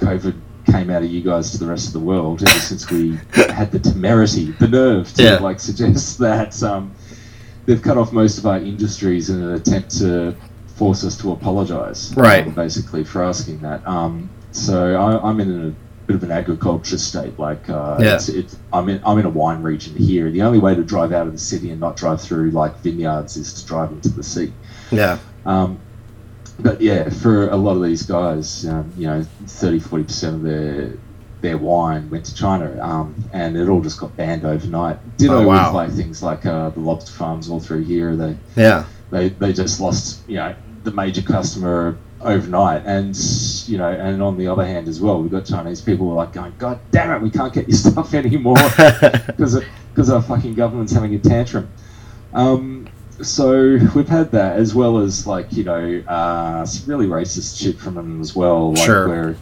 COVID came out of you guys to the rest of the world? Ever since we had the temerity, the nerve to Yeah. like suggest that um, they've cut off most of our industries in an attempt to force us to apologise. Right. basically, for asking that. Um, so I, I'm in a bit of an agriculture state. Like, uh, Yeah. it's, it's, I'm in I'm in a wine region here. The only way to drive out of the city and not drive through like vineyards is to drive into the sea. yeah, Um, but yeah, for a lot of these guys, um, you know, 30, 40 percent of their their wine went to China, um, and it all just got banned overnight. Ditto Oh, wow. with like things like uh, the lobster farms all through here. They yeah, they they just lost you know the major customer overnight and you know and on the other hand as well we've got chinese people who are like going god damn it we can't get your *laughs* stuff anymore *laughs* because because our fucking government's having a tantrum um so we've had that as well as like you know uh, some really racist shit from them as well like Sure. where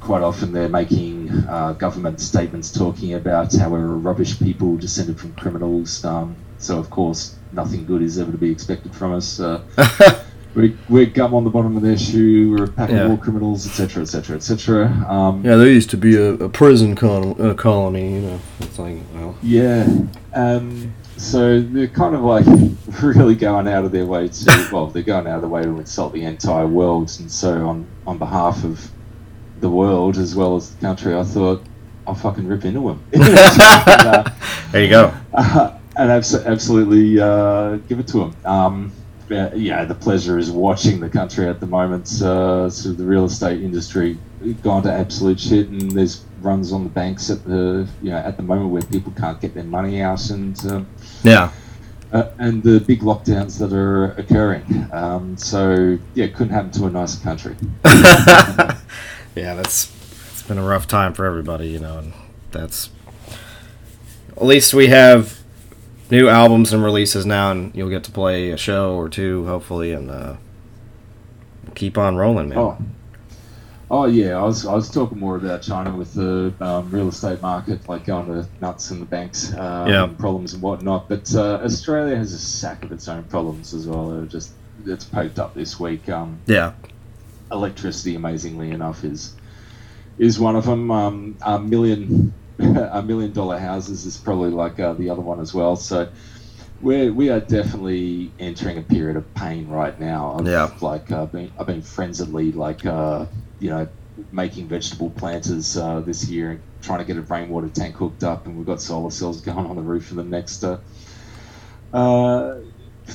quite often they're making uh, government statements talking about how we're rubbish people descended from criminals. Um, so of course nothing good is ever to be expected from us. Uh, *laughs* we, we're gum on the bottom of their shoe. We're a pack Yeah. of war criminals, etc., etc., etc. Um, yeah. There used to be a, a prison con- uh, colony, you know. It's like, well, Yeah. Um, so they're kind of like *laughs* really going out of their way to, well, they're going out of their way to insult the entire world. And so, on, on behalf of the world as well as the country, I thought I'll fucking rip into them. *laughs* and, uh, there you go. uh, *laughs* and abs- absolutely uh, give it to them. Um, yeah, the pleasure is watching the country at the moment. Uh, sort of the real estate industry gone to absolute shit, and there's runs on the banks at the you know at the moment where people can't get their money out, and um, Yeah, uh, and the big lockdowns that are occurring. Um, so yeah, it couldn't happen to a nicer country. *laughs* yeah. That's it's been a rough time for everybody, you know, and that's at least we have new albums and releases now, and you'll get to play a show or two, hopefully, and uh, keep on rolling, man. Oh. Oh yeah, I was I was talking more about China with the um, real estate market, like going to nuts in the banks, um, Yeah. problems and whatnot. But uh, Australia has a sack of its own problems as well. They're just it's poked up this week. Um, Yeah, electricity, amazingly enough, is is one of them. Um, a million *laughs* a million dollar houses is probably like uh, the other one as well. So we're we are definitely entering a period of pain right now. I've, Yeah. Like uh, been, I've been frenziedly like uh, you know making vegetable planters uh, this year and trying to get a rainwater tank hooked up, and we've got solar cells *laughs* going on the roof for the next uh, uh,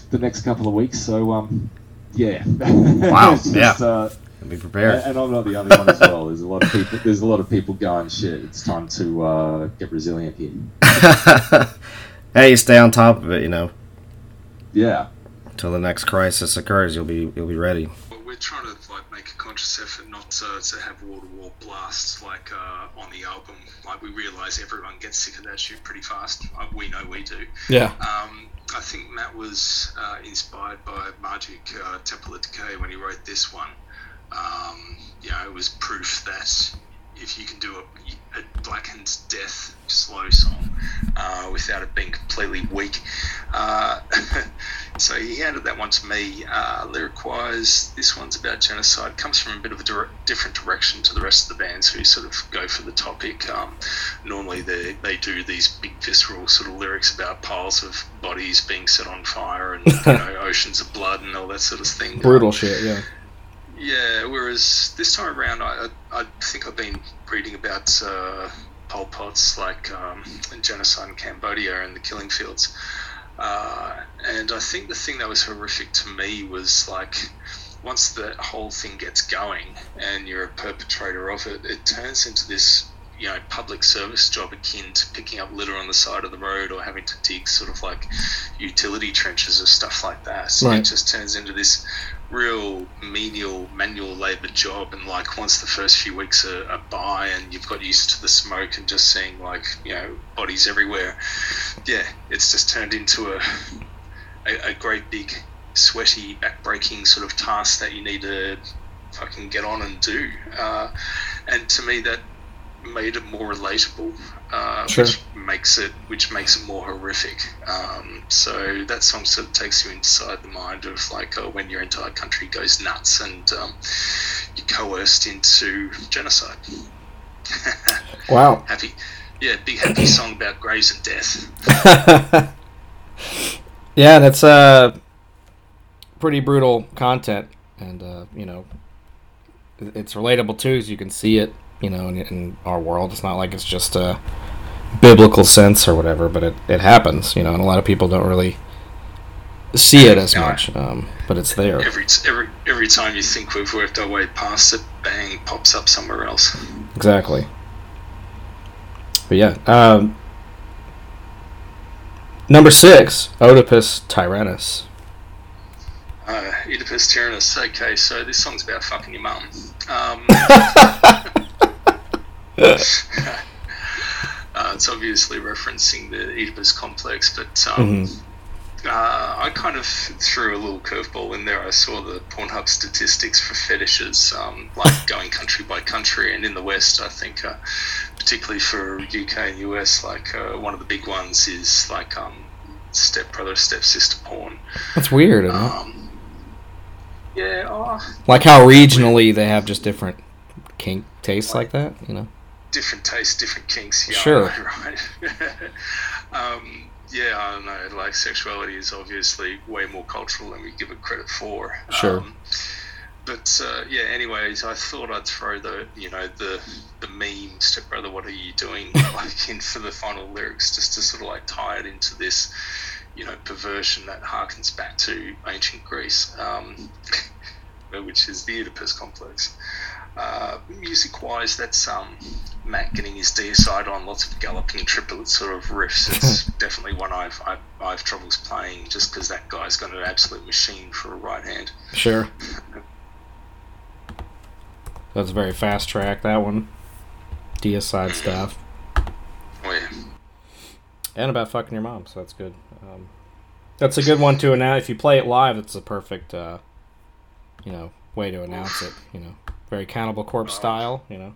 the next couple of weeks. So um, yeah. Wow, *laughs* just, yeah. Uh, Be and, prepared. and I'm not the only one as well. There's a lot of people. There's a lot of people going shit. It's time to uh, get resilient here. *laughs* hey, you stay on top of it, you know, Yeah. until the next crisis occurs. You'll be you'll be ready. But we're trying to like make a conscious effort not to, to have wall to wall blasts like uh, on the album. Like we realise everyone gets sick of that shit pretty fast. Uh, we know we do. Yeah. Um, I think Matt was uh, inspired by Magic uh, Temple of Decay when he wrote this one. Um, you know, it was proof that if you can do a, blackened death slow song uh, without it being completely weak. Uh, *laughs* so he handed that one to me. Uh, lyric wise, this one's about genocide. Comes from a bit of a dire- different direction to the rest of the bands who sort of go for the topic. Um, normally they, they do these big visceral sort of lyrics about piles of bodies being set on fire and you *laughs* know, oceans of blood and all that sort of thing. Brutal shit. Yeah. Yeah, whereas this time around, I, I, I think I've been reading about uh, Pol Pot's like um, genocide in Cambodia and the killing fields. Uh, and I think the thing that was horrific to me was like once the whole thing gets going and you're a perpetrator of it, it turns into this you know public service job akin to picking up litter on the side of the road or having to dig sort of like utility trenches or stuff like that. So Right. It just turns into this real menial manual labor job and like once the first few weeks are, are by and you've got used to the smoke and just seeing like you know bodies everywhere yeah it's just turned into a a, a great big sweaty back-breaking sort of task that you need to fucking get on and do uh, and to me that made it more relatable uh, Sure. which makes it which makes it more horrific um, so that song sort of takes you inside the mind of like uh, when your entire country goes nuts and um, you're coerced into genocide *laughs* Wow. happy yeah big happy *clears throat* song about graves and death *laughs* Yeah, and it's uh pretty brutal content, and uh, you know, it's relatable too, as you can see it, you know, in, in our world. It's not like it's just a biblical sense or whatever, but it, it happens, you know, and a lot of people don't really see it as much, um, but it's there. every every every time you think we've worked our way past it bang pops up somewhere else Exactly. But yeah, um, number six, Oedipus Tyrannus. uh, Oedipus Tyrannus. Okay, so this song's about fucking your mum. *laughs* *laughs* *laughs* Uh, it's obviously referencing the Oedipus complex, but um, uh, I kind of threw a little curveball in there. I saw the Pornhub statistics for fetishes, um, like *laughs* going country by country, and in the West, I think, uh, particularly for UK and US, like uh, one of the big ones is like um, step brother, step sister porn. That's weird? Um, yeah, oh, Like how regionally they have just different kink tastes like that, you know? Different tastes, different kinks. Yeah, Sure. *laughs* Right. *laughs* um, yeah, I don't know. Like sexuality is obviously way more cultural than we give it credit for. Sure. Um, but uh, yeah, anyways, I thought I'd throw the you know the the meme step brother, what are you doing? *laughs* like in for the final lyrics, just to sort of like tie it into this you know perversion that harkens back to ancient Greece, um, which is the Oedipus complex. Uh, music wise, that's um, Matt getting his deicide on lots of galloping triplet sort of riffs. It's *laughs* definitely one I've, I've, I've troubles playing just because that guy's got an absolute machine for a right hand. Sure. *laughs* That's a very fast track, that one. Deicide stuff. Oh, yeah. And about fucking your mom, so that's good. Um, that's a good one to announce. If you play it live, it's a perfect, uh, you know, way to announce it. You know, very Cannibal Corpse style. You know,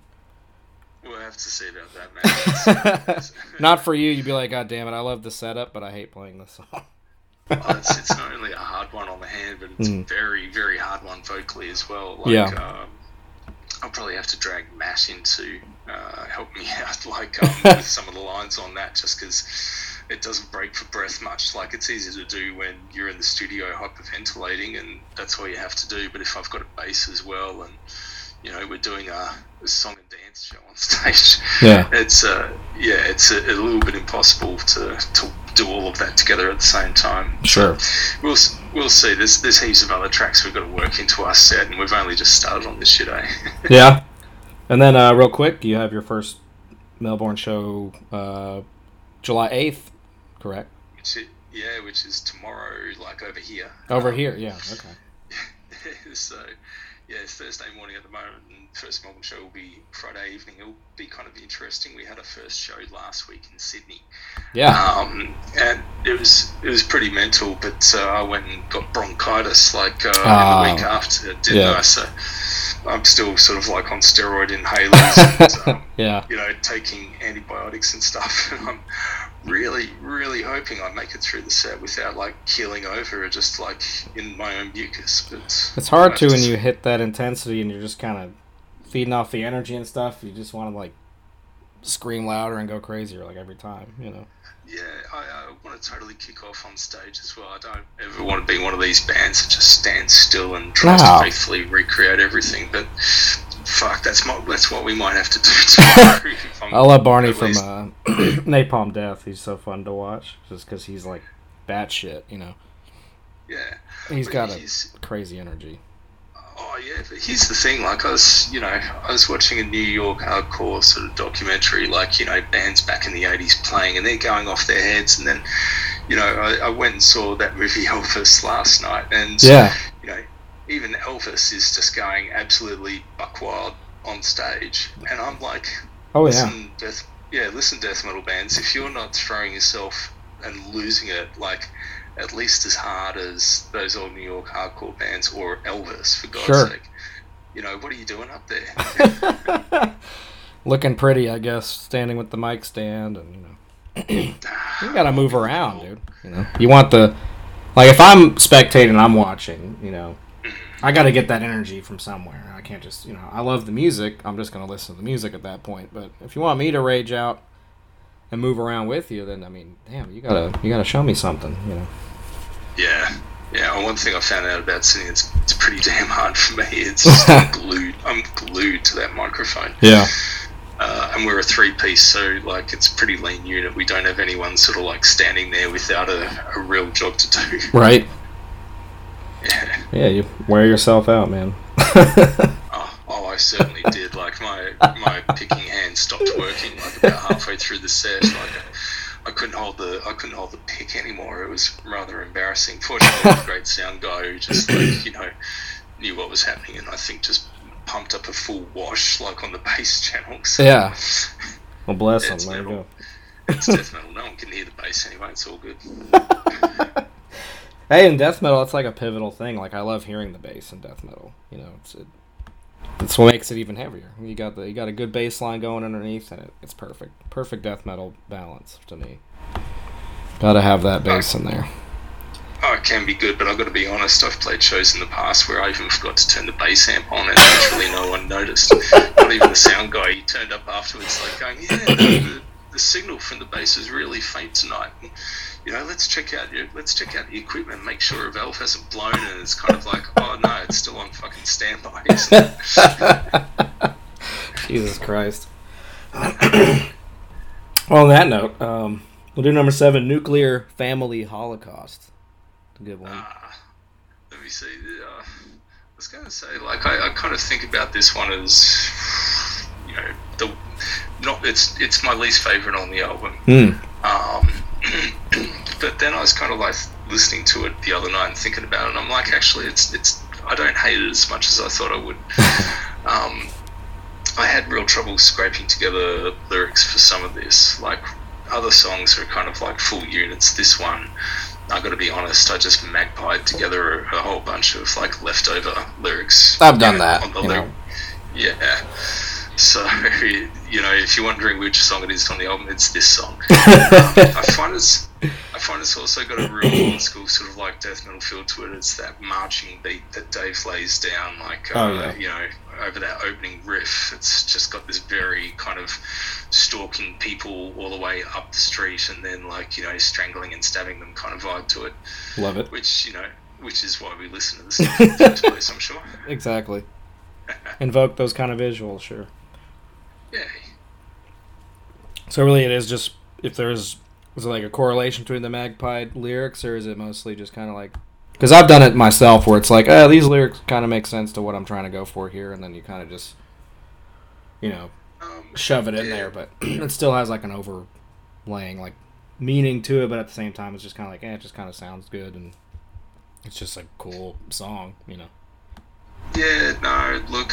We'll have to see about that. It's, *laughs* not for you. You'd be like, God damn it, I love the setup, but I hate playing this song. oh, it's, it's not only a hard one on the hand, but it's Mm. a very, very hard one vocally as well. Like, Yeah. Um, I'll probably have to drag Matt into uh, help me *laughs* out, like *laughs* um, with some of the lines on that, just because it doesn't break for breath much. Like it's easy to do when you're in the studio hyperventilating, and that's all you have to do. But if I've got a bass as well, and you know we're doing a, a song and dance show on *laughs* stage, Yeah. it's uh, yeah, it's a, a little bit impossible to, to do all of that together at the same time. Sure. We'll we'll see. There's there's heaps of other tracks we've got to work into our set, and we've only just started on this shit, eh? *laughs* Yeah. And then, uh, real quick, you have your first Melbourne show uh, July 8th, correct? which yeah, which is tomorrow, like over here. Over here, yeah. Okay. *laughs* so yeah, it's Thursday morning at the moment, and first Melbourne show will be Friday evening. It'll be kind of interesting. We had a first show last week in Sydney, Yeah. um, and it was it was pretty mental. But uh, I went and got bronchitis like uh, Ah. the week after, didn't Yeah. I? So I'm still sort of like on steroid inhalers, and, *laughs* um, Yeah. you know, taking antibiotics and stuff. And *laughs* I'm really, really hoping I make it through the set without like keeling over or just like in my own mucus. But It's hard to when you hit that intensity and you're just kind of feeding off the energy and stuff. You just want to, like, scream louder and go crazier, like, every time, you know? Yeah, I, I want to totally kick off on stage as well. I don't ever want to be one of these bands that just stands still and tries No. to faithfully recreate everything. But fuck, that's my, that's what we might have to do *laughs* tomorrow. I'm- love Barney from uh, *clears throat* Napalm Death. He's so fun to watch just because he's, like, batshit, you know? yeah. he's got a crazy energy. Oh yeah, but here's the thing. Like I was, you know, I was watching a New York hardcore sort of documentary, like you know, bands back in the '80s playing, and they're going off their heads. And then, you know, I, I went and saw that movie *laughs* Elvis last night, and Yeah. you know, even Elvis is just going absolutely buck wild on stage, and I'm like, Oh, yeah. listen, death, yeah, listen, death metal bands, if you're not throwing yourself and losing it, like at least as hard as those old New York hardcore bands or Elvis, for God's Sure. sake, you know, what are you doing up there? *laughs* Looking pretty, I guess, standing with the mic stand and, you know. *clears throat* you gotta move around, dude. You know, you want the like if I'm spectating, I'm watching. You know, I gotta get that energy from somewhere. I can't just you know. I love the music. I'm just gonna listen to the music at that point. But if you want me to rage out and move around with you, then I mean, damn, you gotta you gotta show me something. You know. yeah. Yeah, well, one thing I found out about singing, it's, it's pretty damn hard for me. It's just I'm *laughs* glued. I'm glued to that microphone. Yeah. uh, and we're a three piece, so like it's a pretty lean unit. We don't have anyone sort of like standing there without a, a real job to do. Right. Yeah. You wear yourself out, man. Oh, oh, I certainly did. Like my my picking hand stopped working like about halfway through the set. Like I, couldn't hold the I couldn't hold the pick anymore. It was rather embarrassing. Fortunately, a great sound guy who just like you know knew what was happening, and I think just pumped up a full wash like on the *laughs* bass channel. So Yeah. Well, bless him. There you go. It's death metal. No one can hear the bass anyway. It's all good. *laughs* Hey, in death metal, it's like a pivotal thing. Like I love hearing the bass in death metal. You know, it's it, it's what makes it even heavier. You got the you got a good bass line going underneath, and it, it's perfect. Perfect death metal balance to me. Got to have that bass in there. Oh, it can be good, but I've got to be honest. I've played shows in the past where I even forgot to turn the bass amp on, and literally no one noticed. Not even the sound guy. He turned up afterwards, like going, "Yeah, the, the, signal from the base is really faint tonight. You know, let's check out your let's check out the equipment, make sure a valve hasn't blown." And it's kind of like, "Oh no, it's still on fucking standby." *laughs* Jesus Christ. *clears throat* well, on that note, um, we'll do number seven: nuclear family holocaust. A good one. Uh, let me see. Uh, I was going to say, like, I, I kind of think about this one as, you know, the not it's it's my least favorite on the album. Hmm. Um, *clears throat* but then I was kind of like listening to it the other night and thinking about it, and I'm like, actually, it's it's I don't hate it as much as I thought I would. *laughs* um, I had real trouble scraping together lyrics for some of this. Like other songs are kind of like full units. This one, I got to be honest, I just magpied together a, whole bunch of like leftover lyrics. I've done you know, that, on the you lyric- know. Yeah. So *laughs* you know, if you're wondering which song it is on the album, it's this song. um, *laughs* I find it's I find it's also got a real old school sort of like death metal feel to it. It's that marching beat that Dave lays down, like uh, Oh, yeah. you know, over that opening riff. It's just got this very kind of stalking people all the way up the street and then like you know strangling and stabbing them kind of vibe to it, Love it. which you know which is why we listen to this stuff in the *laughs* first place. I'm sure. Exactly. Invoke those kind of visuals, sure. Yeah. So really, it is just if there's is it like a correlation between the Magpie lyrics, or is it mostly just kind of like? Because I've done it myself, where it's like, oh, these lyrics kind of make sense to what I'm trying to go for here, and then you kind of just, you know, Um, shove it in Yeah. there, but *clears throat* it still has like an overlaying like meaning to it, but at the same time, it's just kind of like, eh, it just kind of sounds good, and it's just a cool song, you know. Yeah, no, look,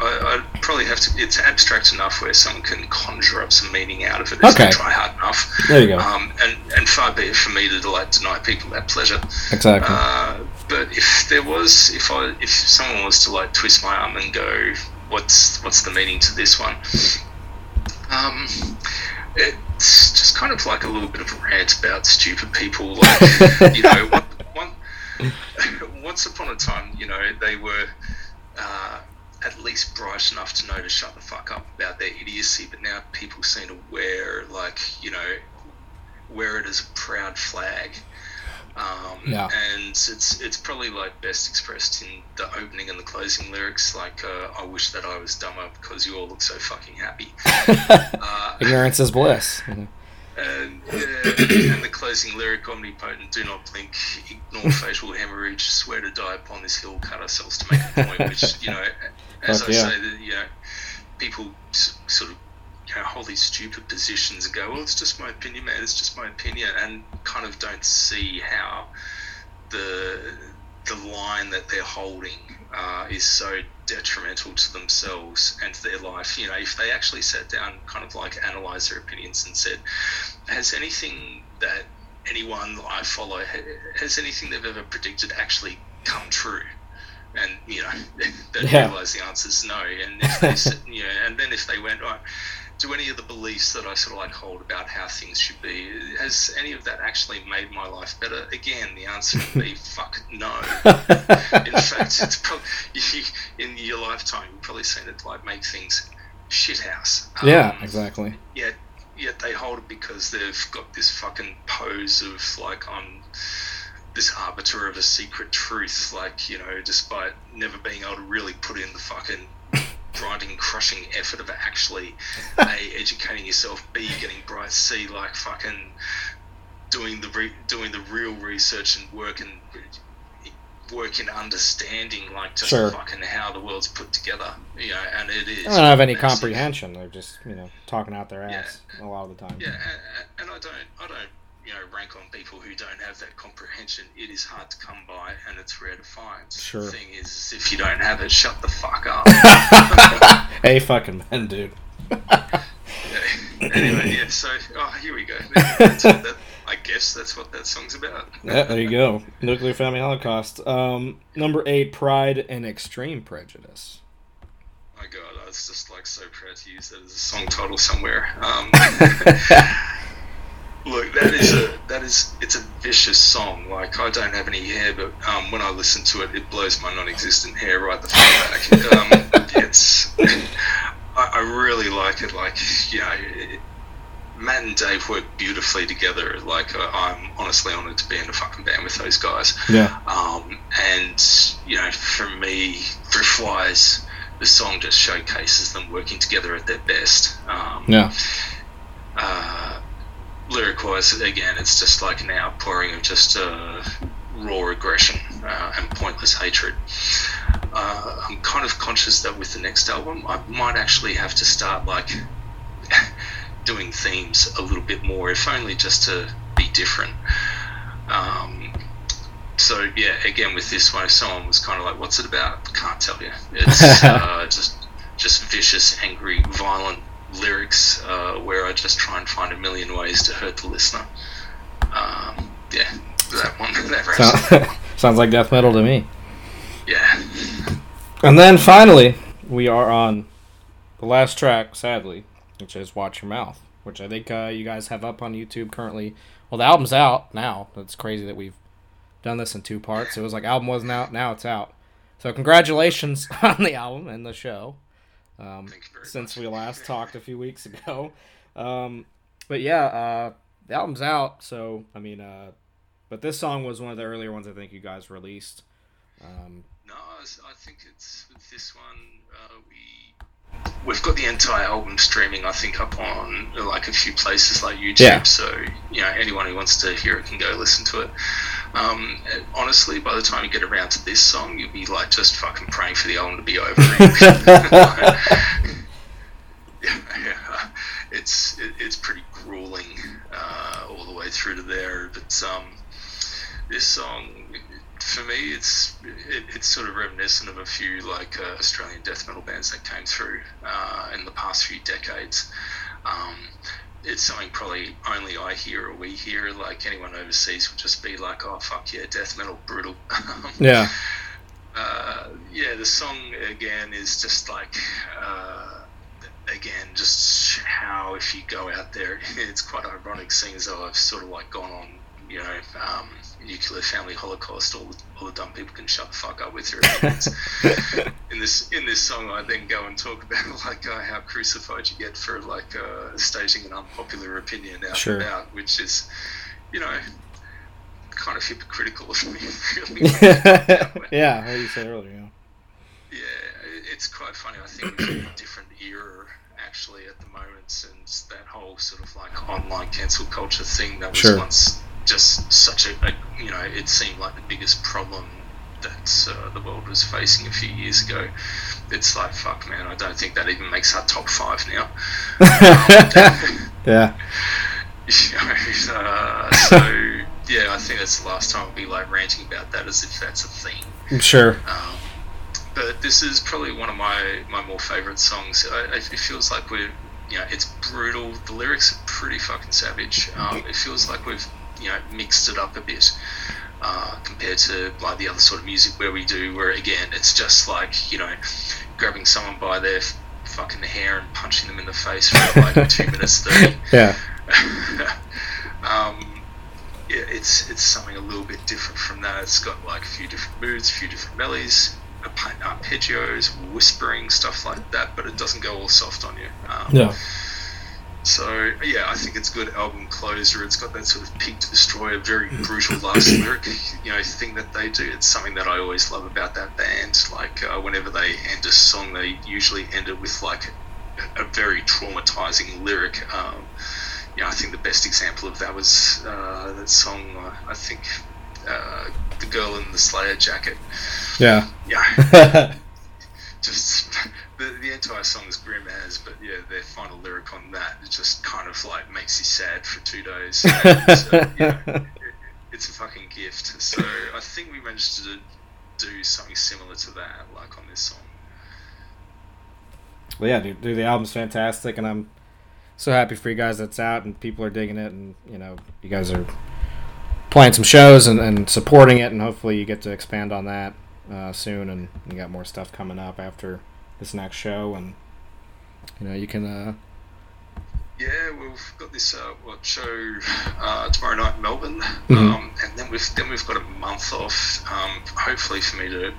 I, I'd probably have to. It's abstract enough where someone can conjure up some meaning out of it if Okay. they try hard enough. There you go. Um, and, and far be it for me to like deny people that pleasure. Exactly. Uh, but if there was, if I, if someone was to like twist my arm and go, what's what's the meaning to this one? Um, it's just kind of like a little bit of a rant about stupid people. Like, *laughs* you know, *laughs* once upon a time, you know, they were uh, at least bright enough to know to shut the fuck up about their idiocy, but now people seem to wear, like, you know, wear it as a proud flag. Um, Yeah. And it's it's probably like best expressed in the opening and the closing lyrics, like uh, "I wish that I was dumber because you all look so fucking happy." *laughs* uh, Ignorance is bliss. *laughs* and, yeah, and the closing lyric, omnipotent, do not blink, ignore *laughs* facial hemorrhage, swear to die upon this hill, cut ourselves to make a point, which, *laughs* you know, as Fuck I yeah. say, that, you know, people s- sort of, you know, hold these stupid positions and go, well, it's just my opinion, man, it's just my opinion, and kind of don't see how the, the line that they're holding uh, is so detrimental to themselves and to their life. You know, if they actually sat down, kind of like analyze their opinions and said, has anything that anyone I follow, has anything they've ever predicted actually come true? And you know, *laughs* they Yeah. realize the answer is no. And if they, *laughs* you know, and then if they went right. Do any of the beliefs that I sort of like hold about how things should be, has any of that actually made my life better? Again, the answer would be *laughs* fuck no. *laughs* In fact, it's probably in your lifetime you've probably seen it like make things shithouse. yeah, Um, exactly. Yet, yet they hold it because they've got this fucking pose of like I'm this arbiter of a secret truth. Like you know, despite never being able to really put in the fucking grinding, crushing effort of actually *laughs* a educating yourself, b getting bright, c like fucking doing the re- doing the real research and work and work in understanding like just Sure. fucking how the world's put together you know and it is I don't have any massive. comprehension. They're just you know talking out their Yeah. ass a lot of the time. yeah and, and i don't i don't you know rank on people who don't have that comprehension it is hard to come by and it's rare to find Sure. the thing is if you don't have it shut the fuck up *laughs* hey, fucking men, dude. anyway yeah so oh here we go that, i guess that's what that song's about Yeah, there you go. Nuclear family holocaust. Um, number eight, pride and extreme prejudice. my god, I was just like so proud to use that as a song title somewhere. Um, *laughs* look, that is a that is it's a vicious song. Like I don't have any hair, but um, when I listen to it, it blows my non-existent hair right the fuck back. Um, *laughs* it's I, I really like it. Like you know. It, Matt and Dave work beautifully together. Like uh, I'm honestly honoured to be in a fucking band with those guys. Yeah. Um, and you know, for me, for Flies, the song just showcases them working together at their best. Um, Yeah. uh, lyric wise, again, it's just like an outpouring of just uh, raw aggression uh, and pointless hatred. Uh, I'm kind of conscious that with the next album, I might actually have to start like *laughs* doing themes a little bit more, if only just to be different. Um, so yeah, again with this one, if someone was kind of like, "What's it about?" Can't tell you. It's *laughs* uh, just just vicious, angry, violent lyrics uh, where I just try and find a million ways to hurt the listener. Um, yeah, that one. *laughs* That So- *laughs* sounds like death metal to me. Yeah. And then finally, we are on the last track, sadly, which is Watch Your Mouth, which I think uh, you guys have up on YouTube currently. Well, the album's out now. It's crazy that we've done this in two parts. It was like album wasn't out, now it's out. So congratulations *laughs* on the album and the show. Um, Thank you very since much. we last *laughs* talked a few weeks ago. Um, but yeah, uh, the album's out. So I mean, uh, but this song was one of the earlier ones I think you guys released. Um, No, I think it's with this one. Uh, we we've got the entire album streaming. I think up on like a few places like YouTube. Yeah. So you know anyone who wants to hear it can go listen to it. Um, honestly, by the time you get around to this song, you'll be like just fucking praying for the album to be over. *laughs* *laughs* yeah, it's it, it's pretty grueling uh, all the way through to there. But um, this song, for me, it's it, it's sort of reminiscent of a few like uh, Australian death metal bands that came through uh, in the past few decades. Um, it's something probably only I hear or we hear. Like anyone overseas would just be like, "Oh fuck yeah, death metal, brutal." *laughs* Um, yeah, uh, yeah, the song again is just like, uh, again, just how if you go out there, *laughs* it's quite ironic seeing as though I've sort of like gone on, you know, um, nuclear family holocaust, all, all the dumb people can shut the fuck up with your opinions. *laughs* in this in this song, I then go and talk about *laughs* like uh, how crucified you get for like uh, staging an unpopular opinion out Sure. and about, which is, you know, kind of hypocritical of me, *laughs* really. yeah, what you said earlier. Yeah. Yeah, it's quite funny. I think we're in a different era actually at the moment since that whole sort of like online cancel culture thing that was Sure. once just such a, a you know it seemed like the biggest problem that uh, the world was facing a few years ago. It's like fuck, man. I don't think that even makes our top five now. *laughs* Yeah, *laughs* You know, uh, so yeah, I think that's the last time I'll be like ranting about that as if that's a thing. sure. Um, but this is probably one of my, my more favorite songs. I, it feels like we're, you know, it's brutal. The lyrics are pretty fucking savage. Um, it feels like we've, you know, mixed it up a bit uh, compared to like the other sort of music where we do, where again, it's just like, you know, grabbing someone by their f- fucking hair and punching them in the face for like *laughs* two minutes thirty. Yeah, *laughs* um, yeah, it's it's something a little bit different from that. It's got like a few different moods, a few different melodies, arpeggios, whispering, stuff like that. But it doesn't go all soft on you. Um, yeah, So yeah, I think it's a good album closer. It's got that sort of Pig Destroyer a very brutal last *laughs* lyric, you know, thing that they do. It's something that I always love about that band. Like uh, whenever they end a song, they usually end it with like a, a very traumatizing lyric. Um, you know, I think the best example of that was uh, that song. Uh, I think uh, the girl in the Slayer jacket. yeah. Yeah, *laughs* just the, the entire song is grim as, but yeah, their final lyric on that it just kind of like makes you sad for two days. *laughs* So, you know, it, it's a fucking gift. So I think we managed to do something similar to that, like on this song. Well, yeah, dude, dude, the album's fantastic, and I'm so happy for you guys that's out and people are digging it, and you know, you guys are playing some shows and, and supporting it, and hopefully you get to expand on that uh, soon, and you got more stuff coming up after this next show, and you know, you can. Uh, Yeah, we've got this uh, what show uh, tomorrow night in Melbourne, Mhm. um, and then we've then we've got a month off. Um, hopefully for me to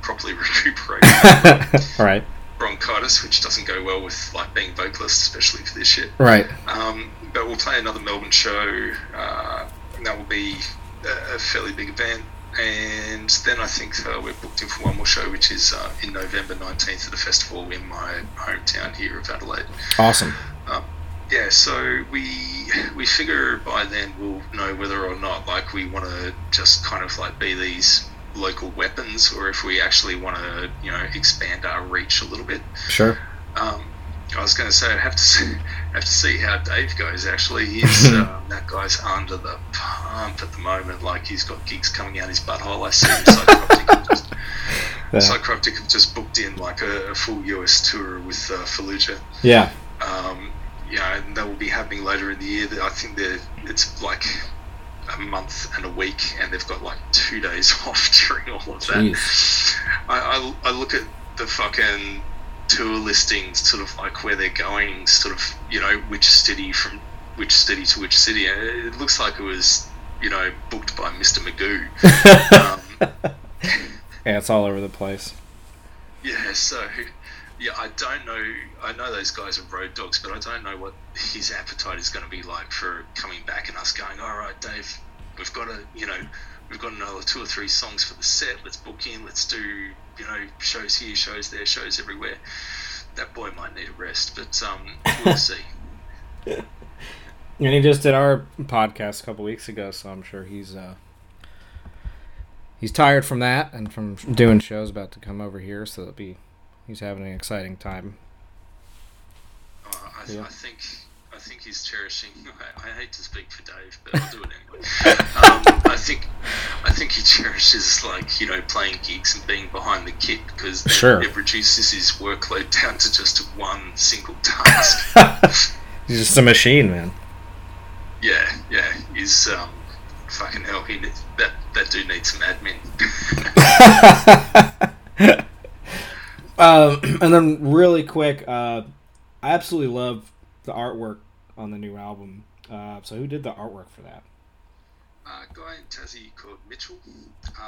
properly *laughs* recuperate *laughs* all right, bronchitis, which doesn't go well with like being vocalist, especially for this shit. right, Um, but we'll play another Melbourne show. Uh, and that will be a, a fairly big event. And then I think uh, we're booked in for one more show, which is uh, in November 19th at a festival in my hometown here of Adelaide. awesome, Um, yeah, so we we figure by then we'll know whether or not like we want to just kind of like be these local weapons, or if we actually want to you know expand our reach a little bit. sure, Um, I was going to say I have to see, *laughs* have to see how Dave goes. Actually, he's *laughs* um, that guy's under the pump at the moment. Like he's got gigs coming out his butthole. I see. Psychroptic just, *laughs* Yeah. Psychroptic have just booked in like a, a full US tour with uh, Fallujah. yeah, Um, yeah, and that will be happening later in the year. I think they're, it's like a month and a week, and they've got like two days off during all of that. I, I, I look at the fucking tour listings, sort of like where they're going, sort of you know which city from which city to which city. It looks like it was you know booked by Mr. Magoo. *laughs* um, yeah, it's all over the place. yeah, so yeah, I don't know. I know those guys are road dogs, but I don't know what his appetite is going to be like for coming back and us going, all right, Dave, we've got to, you know, we've got another two or three songs for the set. Let's book in. Let's do, you know, shows here, shows there, shows everywhere. That boy might need a rest, but um, we'll *laughs* see. And he just did our podcast a couple weeks ago, so I'm sure he's uh he's tired from that and from doing shows about to come over here, so it'll be he's having an exciting time. Uh, I, Yeah. I think I think he's cherishing. *laughs* I, I hate to speak for Dave, but I'll do it anyway. um, I think I think he cherishes like you know playing gigs and being behind the kit because Sure. it reduces his workload down to just one single task. *laughs* He's just a machine, man. yeah, yeah, he's um, fucking hell. He ne- that that dude needs some admin. *laughs* Um, *clears throat* and then really quick, uh, I absolutely love the artwork on the new album. Uh, so who did the artwork for that? uh, guy in Tassie called Mitchell.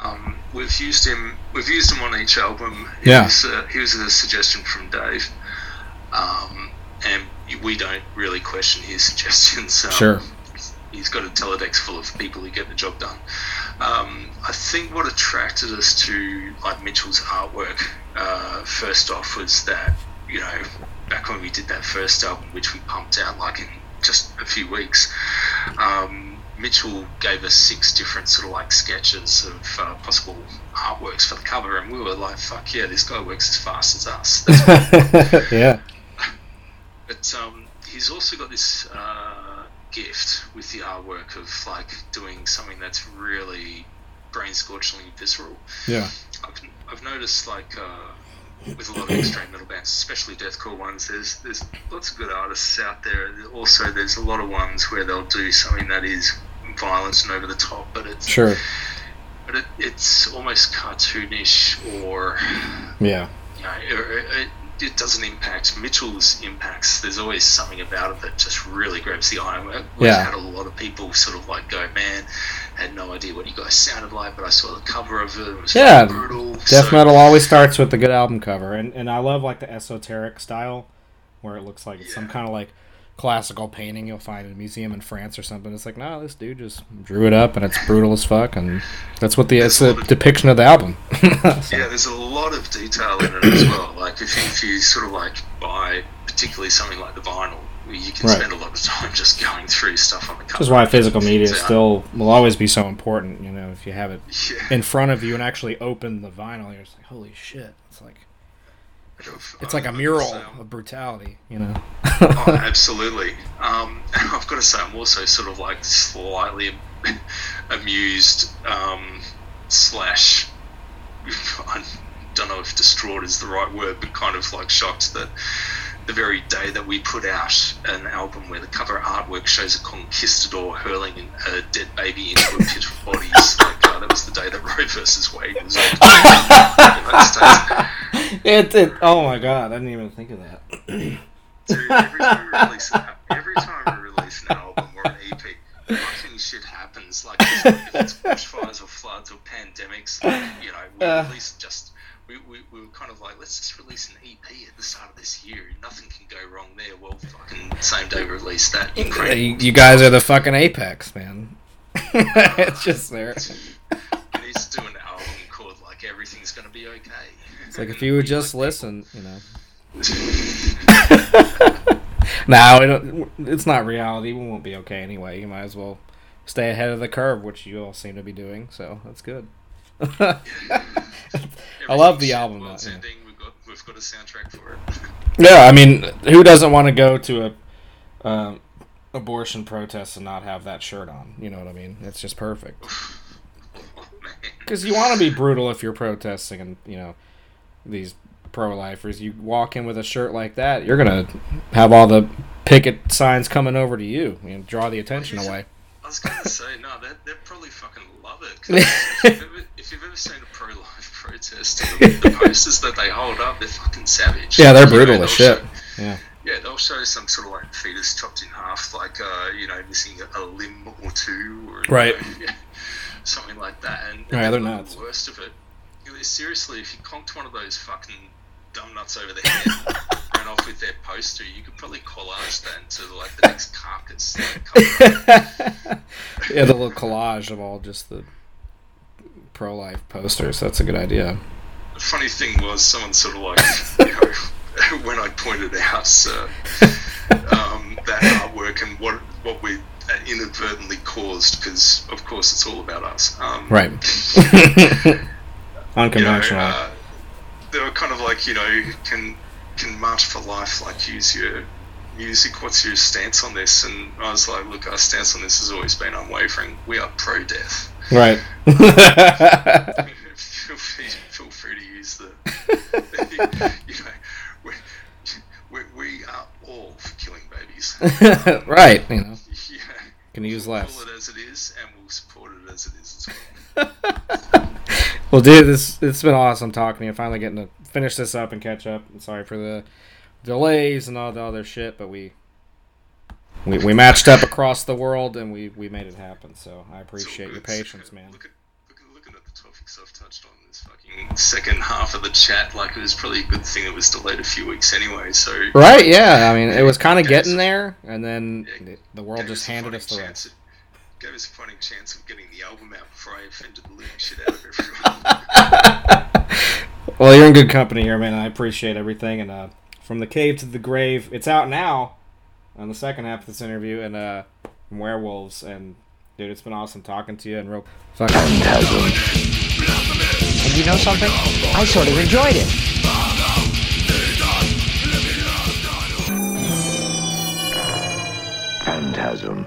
Um, we've used him. We've used him on each album. He Yeah. Was, uh, he was a suggestion from Dave, um, and we don't really question his *laughs* suggestions. Um, Sure. He's got a teledex full of people who get the job done. Um, I think what attracted us to like Mitchell's artwork uh, first off was that you know back when we did that first album, which we pumped out like in just a few weeks. Um, Mitchell gave us six different sort of like sketches of uh, possible artworks for the cover, and we were like, "Fuck yeah, this guy works as fast as us." *laughs* *laughs* Yeah. but um, he's also got this uh, gift with the artwork of like doing something that's really brain scorchingly visceral. Yeah. I've, I've noticed like uh, with a lot of extreme metal bands, especially deathcore ones, there's there's lots of good artists out there. Also, there's a lot of ones where they'll do something that is violent and over the top, but it's Sure. but it, it's almost cartoonish or Yeah. you know, it, it, it doesn't impact Mitchell's impacts. There's always something about it that just really grabs the eye. We- We've Yeah. had a lot of people sort of like go, man, had no idea what you guys sounded like, but I saw the cover of it. It was Yeah, brutal. Death So- metal always starts with the good album cover, and and I love like the esoteric style, where it looks like it's some kind of like classical painting you'll find in a museum in France or something. It's like, no, this dude just drew it up, and it's brutal as fuck, and that's what the it's There's a the of- depiction of the album. *laughs* So, Yeah, there's a lot of detail in it as well. Like if you, if you sort of like buy particularly something like the vinyl, you can Right. spend a lot of time *laughs* just going through stuff on the cover. Is why physical media So, still will always be so important. You know, if you have it Yeah. in front of you and actually open the vinyl, you're just like, holy shit! It's like it's like a mural of brutality. You know. oh, *laughs* absolutely. Um, and *laughs* I've got to say, I'm also sort of like slightly amused um, slash I don't know if distraught is the right word, but kind of like shocked that the very day that we put out an album where the cover artwork shows a conquistador hurling a dead baby into a pit of bodies, like uh, that was the day that Roe versus Wade was. on the United States. It, it oh my god, I didn't even think of that. Every time we release an, every time we release an album or an EP, fucking shit happens. Like if if it's *laughs* bushfires or floods or pandemics, like, you know, we Uh. release just. We, we, we were kind of like, let's just release an EP at the start of this year. Nothing can go wrong there. Well, fucking same day we release that. You, you guys are the fucking apex, man. *laughs* it's just there. We need to do an album called like Everything's Gonna Be Okay. It's like if you would just listen, you know. *laughs* *laughs* no, we it's not reality. We won't be okay anyway. You might as well stay ahead of the curve, which you all seem to be doing. So that's good. I love the album, World's yeah. ending. We've got we've got a soundtrack for it. Yeah, I mean, who doesn't want to go to a um, abortion protest and not have that shirt on? You know what I mean? It's just perfect. *laughs* Oh. Because you want to be brutal if you're protesting and, you know, these pro lifers. You walk in with a shirt like that, you're going to have all the picket signs coming over to you and draw the attention away. I was gonna say no, they they probably fucking love it. *laughs* 'cause if, you've ever, if you've ever seen a pro-life *laughs* protest, the, the *laughs* posters that they hold up, they're fucking savage. Yeah, they're You know, brutal they'll as shit. show- Yeah. yeah, they'll show some sort of like fetus chopped in half, like uh, you know, missing a, a limb or two, or you Right. know, *laughs* yeah, something like that. And, and Yeah, they're the worst of it. you know, Seriously, if you conked one of those fucking dumb nuts over the head, and ran off with their poster, you could probably collage that into like the next carcass. Like, yeah, the little collage of all just the pro life posters. That's a good idea. the funny thing was, someone sort of like, *laughs* you know, *laughs* when I pointed out uh, um, that artwork and what what we inadvertently caused, because of course it's all about us. Um, Right. *laughs* you know, Unconventional. uh, they were kind of like, you know, can can March for Life like use your music? What's your stance on this? And I was like, look, our stance on this has always been unwavering. We are pro death. Right. *laughs* feel, free, feel free to use the, *laughs* you know, we, we, we are all for killing babies. *laughs* right. You know, yeah. can use We'll it as it is, and we'll support it as it is as well. Well, dude, this it's been awesome talking to you. Finally getting to finish this up and catch up. I'm sorry for the delays and all the other shit, but we we, we matched up across the world and we, we made it happen. So I appreciate your patience, man. Look at, look at, looking at the topics I've touched on this fucking second half of the chat, like it was probably a good thing it was delayed a few weeks anyway. So Right? Yeah. I mean, it was kind of getting there, and then the- the world just handed us the chance rest. Gave us a fighting chance of getting the album out before I offended the living shit out of everyone. *laughs* Well, you're in good company here, man. I appreciate everything. And uh, from the cave to the grave, it's out now on the second half of this interview, and uh, werewolves. And dude, it's been awesome talking to you. And real fucking And you know something? I sort of enjoyed it. Phantasm.